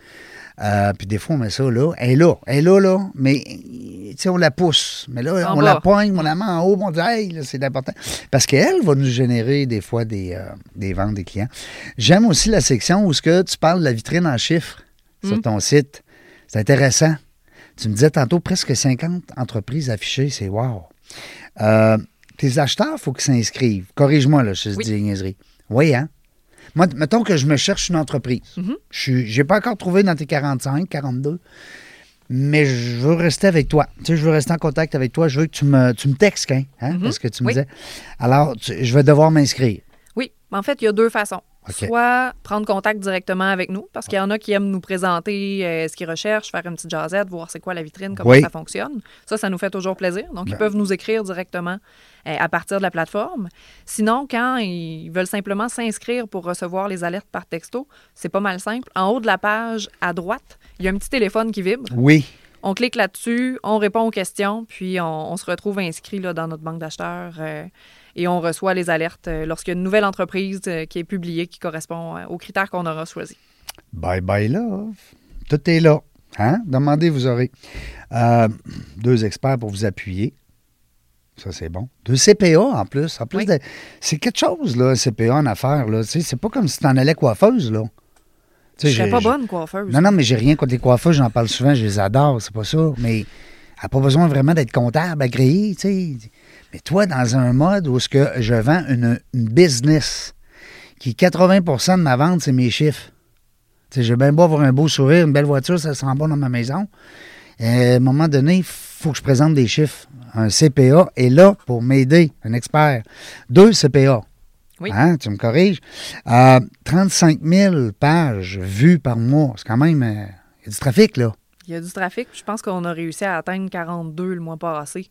Euh, puis des fois, on met ça là. Elle est là, elle est là, là, mais tu sais, on la pousse. Mais là, En on la bas. poigne, on la met en haut, on dit, hey, c'est important. Parce qu'elle va nous générer des fois des, euh, des ventes des clients. J'aime aussi la section où ce que tu parles de la vitrine en chiffres sur Mm. ton site. C'est intéressant. Tu me disais tantôt presque 50 entreprises affichées, c'est wow. Euh, tes acheteurs, il faut qu'ils s'inscrivent. Corrige-moi, là, je Oui. dis des niaiseries. Oui, hein? Moi, mettons que je me cherche une entreprise. Mhm. Je n'ai pas encore trouvé dans tes 45, 42, mais je veux rester avec toi. Tu sais, je veux rester en contact avec toi. Je veux que tu me, tu me textes, hein, hein, Mhm. parce que tu me Oui. disais? Alors, tu- je vais devoir m'inscrire. Oui, en fait, il y a deux façons. Soit prendre contact directement avec nous, parce qu'il y en a qui aiment nous présenter euh, ce qu'ils recherchent, faire une petite jasette, voir c'est quoi la vitrine, comment Oui. ça fonctionne. Ça, ça nous fait toujours plaisir. Donc, Ben. ils peuvent nous écrire directement euh, à partir de la plateforme. Sinon, quand ils veulent simplement s'inscrire pour recevoir les alertes par texto, c'est pas mal simple. En haut de la page, à droite, il y a un petit téléphone qui vibre. Oui. On clique là-dessus, on répond aux questions, puis on, on se retrouve inscrit là, dans notre banque d'acheteurs euh, et on reçoit les alertes euh, lorsqu'il y a une nouvelle entreprise euh, qui est publiée qui correspond euh, aux critères qu'on aura choisis. Bye bye love. Tout est là. Hein? Demandez, vous aurez. Euh, deux experts pour vous appuyer. Ça, c'est bon. Deux CPA en plus. En plus, Oui. de- c'est quelque chose, là, un CPA en affaires. Là. C'est pas comme si tu en allais coiffeuse, là. Tu sais, Je serais pas bonne coiffeuse. Non, non, mais j'ai rien contre les coiffeuses, j'en parle souvent, je les adore, c'est pas ça. Mais elle n'a pas besoin vraiment d'être comptable, agréé, tu sais. Mais toi, dans un mode où ce que je vends une, une business, qui 80% de ma vente, c'est mes chiffres. Tu sais, j'ai bien beau avoir un beau sourire, une belle voiture, ça sent bon dans ma maison. Euh, à un moment donné, il faut que je présente des chiffres. Un CPA est là pour m'aider, un expert. Deux CPA. Oui. Hein, tu me corriges. Euh, 35 000 pages vues par mois. C'est quand même. euh, Il y a du trafic, là. Il y a du trafic. Je pense qu'on a réussi à atteindre 42 le mois passé.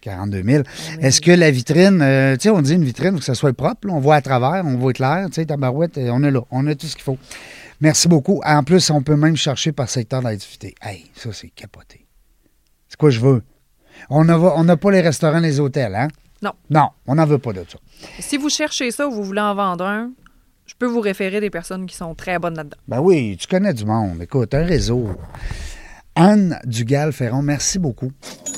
42 000. On est- Est-ce que la vitrine, euh, tu sais, on dit une vitrine, faut que ça soit propre, là, on voit à travers, on voit clair, tu sais, tabarouette, euh, on est là, on a tout ce qu'il faut. Merci beaucoup. En plus, on peut même chercher par secteur d'activité. Hey, ça, c'est capoté. C'est quoi je veux? On n'a on pas les restaurants, les hôtels, hein? Non. Non, on n'en veut pas de ça. Si vous cherchez ça ou vous voulez en vendre un, je peux vous référer des personnes qui sont très bonnes là-dedans. Ben oui, tu connais du monde. Écoute, un réseau. Anne Dugal-Ferron, merci beaucoup.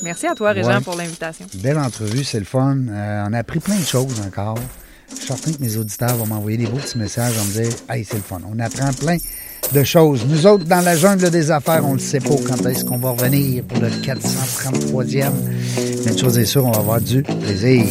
Merci à toi, Régent, Ouais. pour l'invitation. Belle entrevue, c'est le fun. Euh, on a appris plein de choses encore. Je suis certain que mes auditeurs vont m'envoyer des beaux petits messages, vont me dire Hey, c'est le fun. On apprend plein de choses. Nous autres, dans la jungle des affaires, on ne sait pas quand est-ce qu'on va revenir pour le 433e. Mais une chose est sûre, on va avoir du plaisir.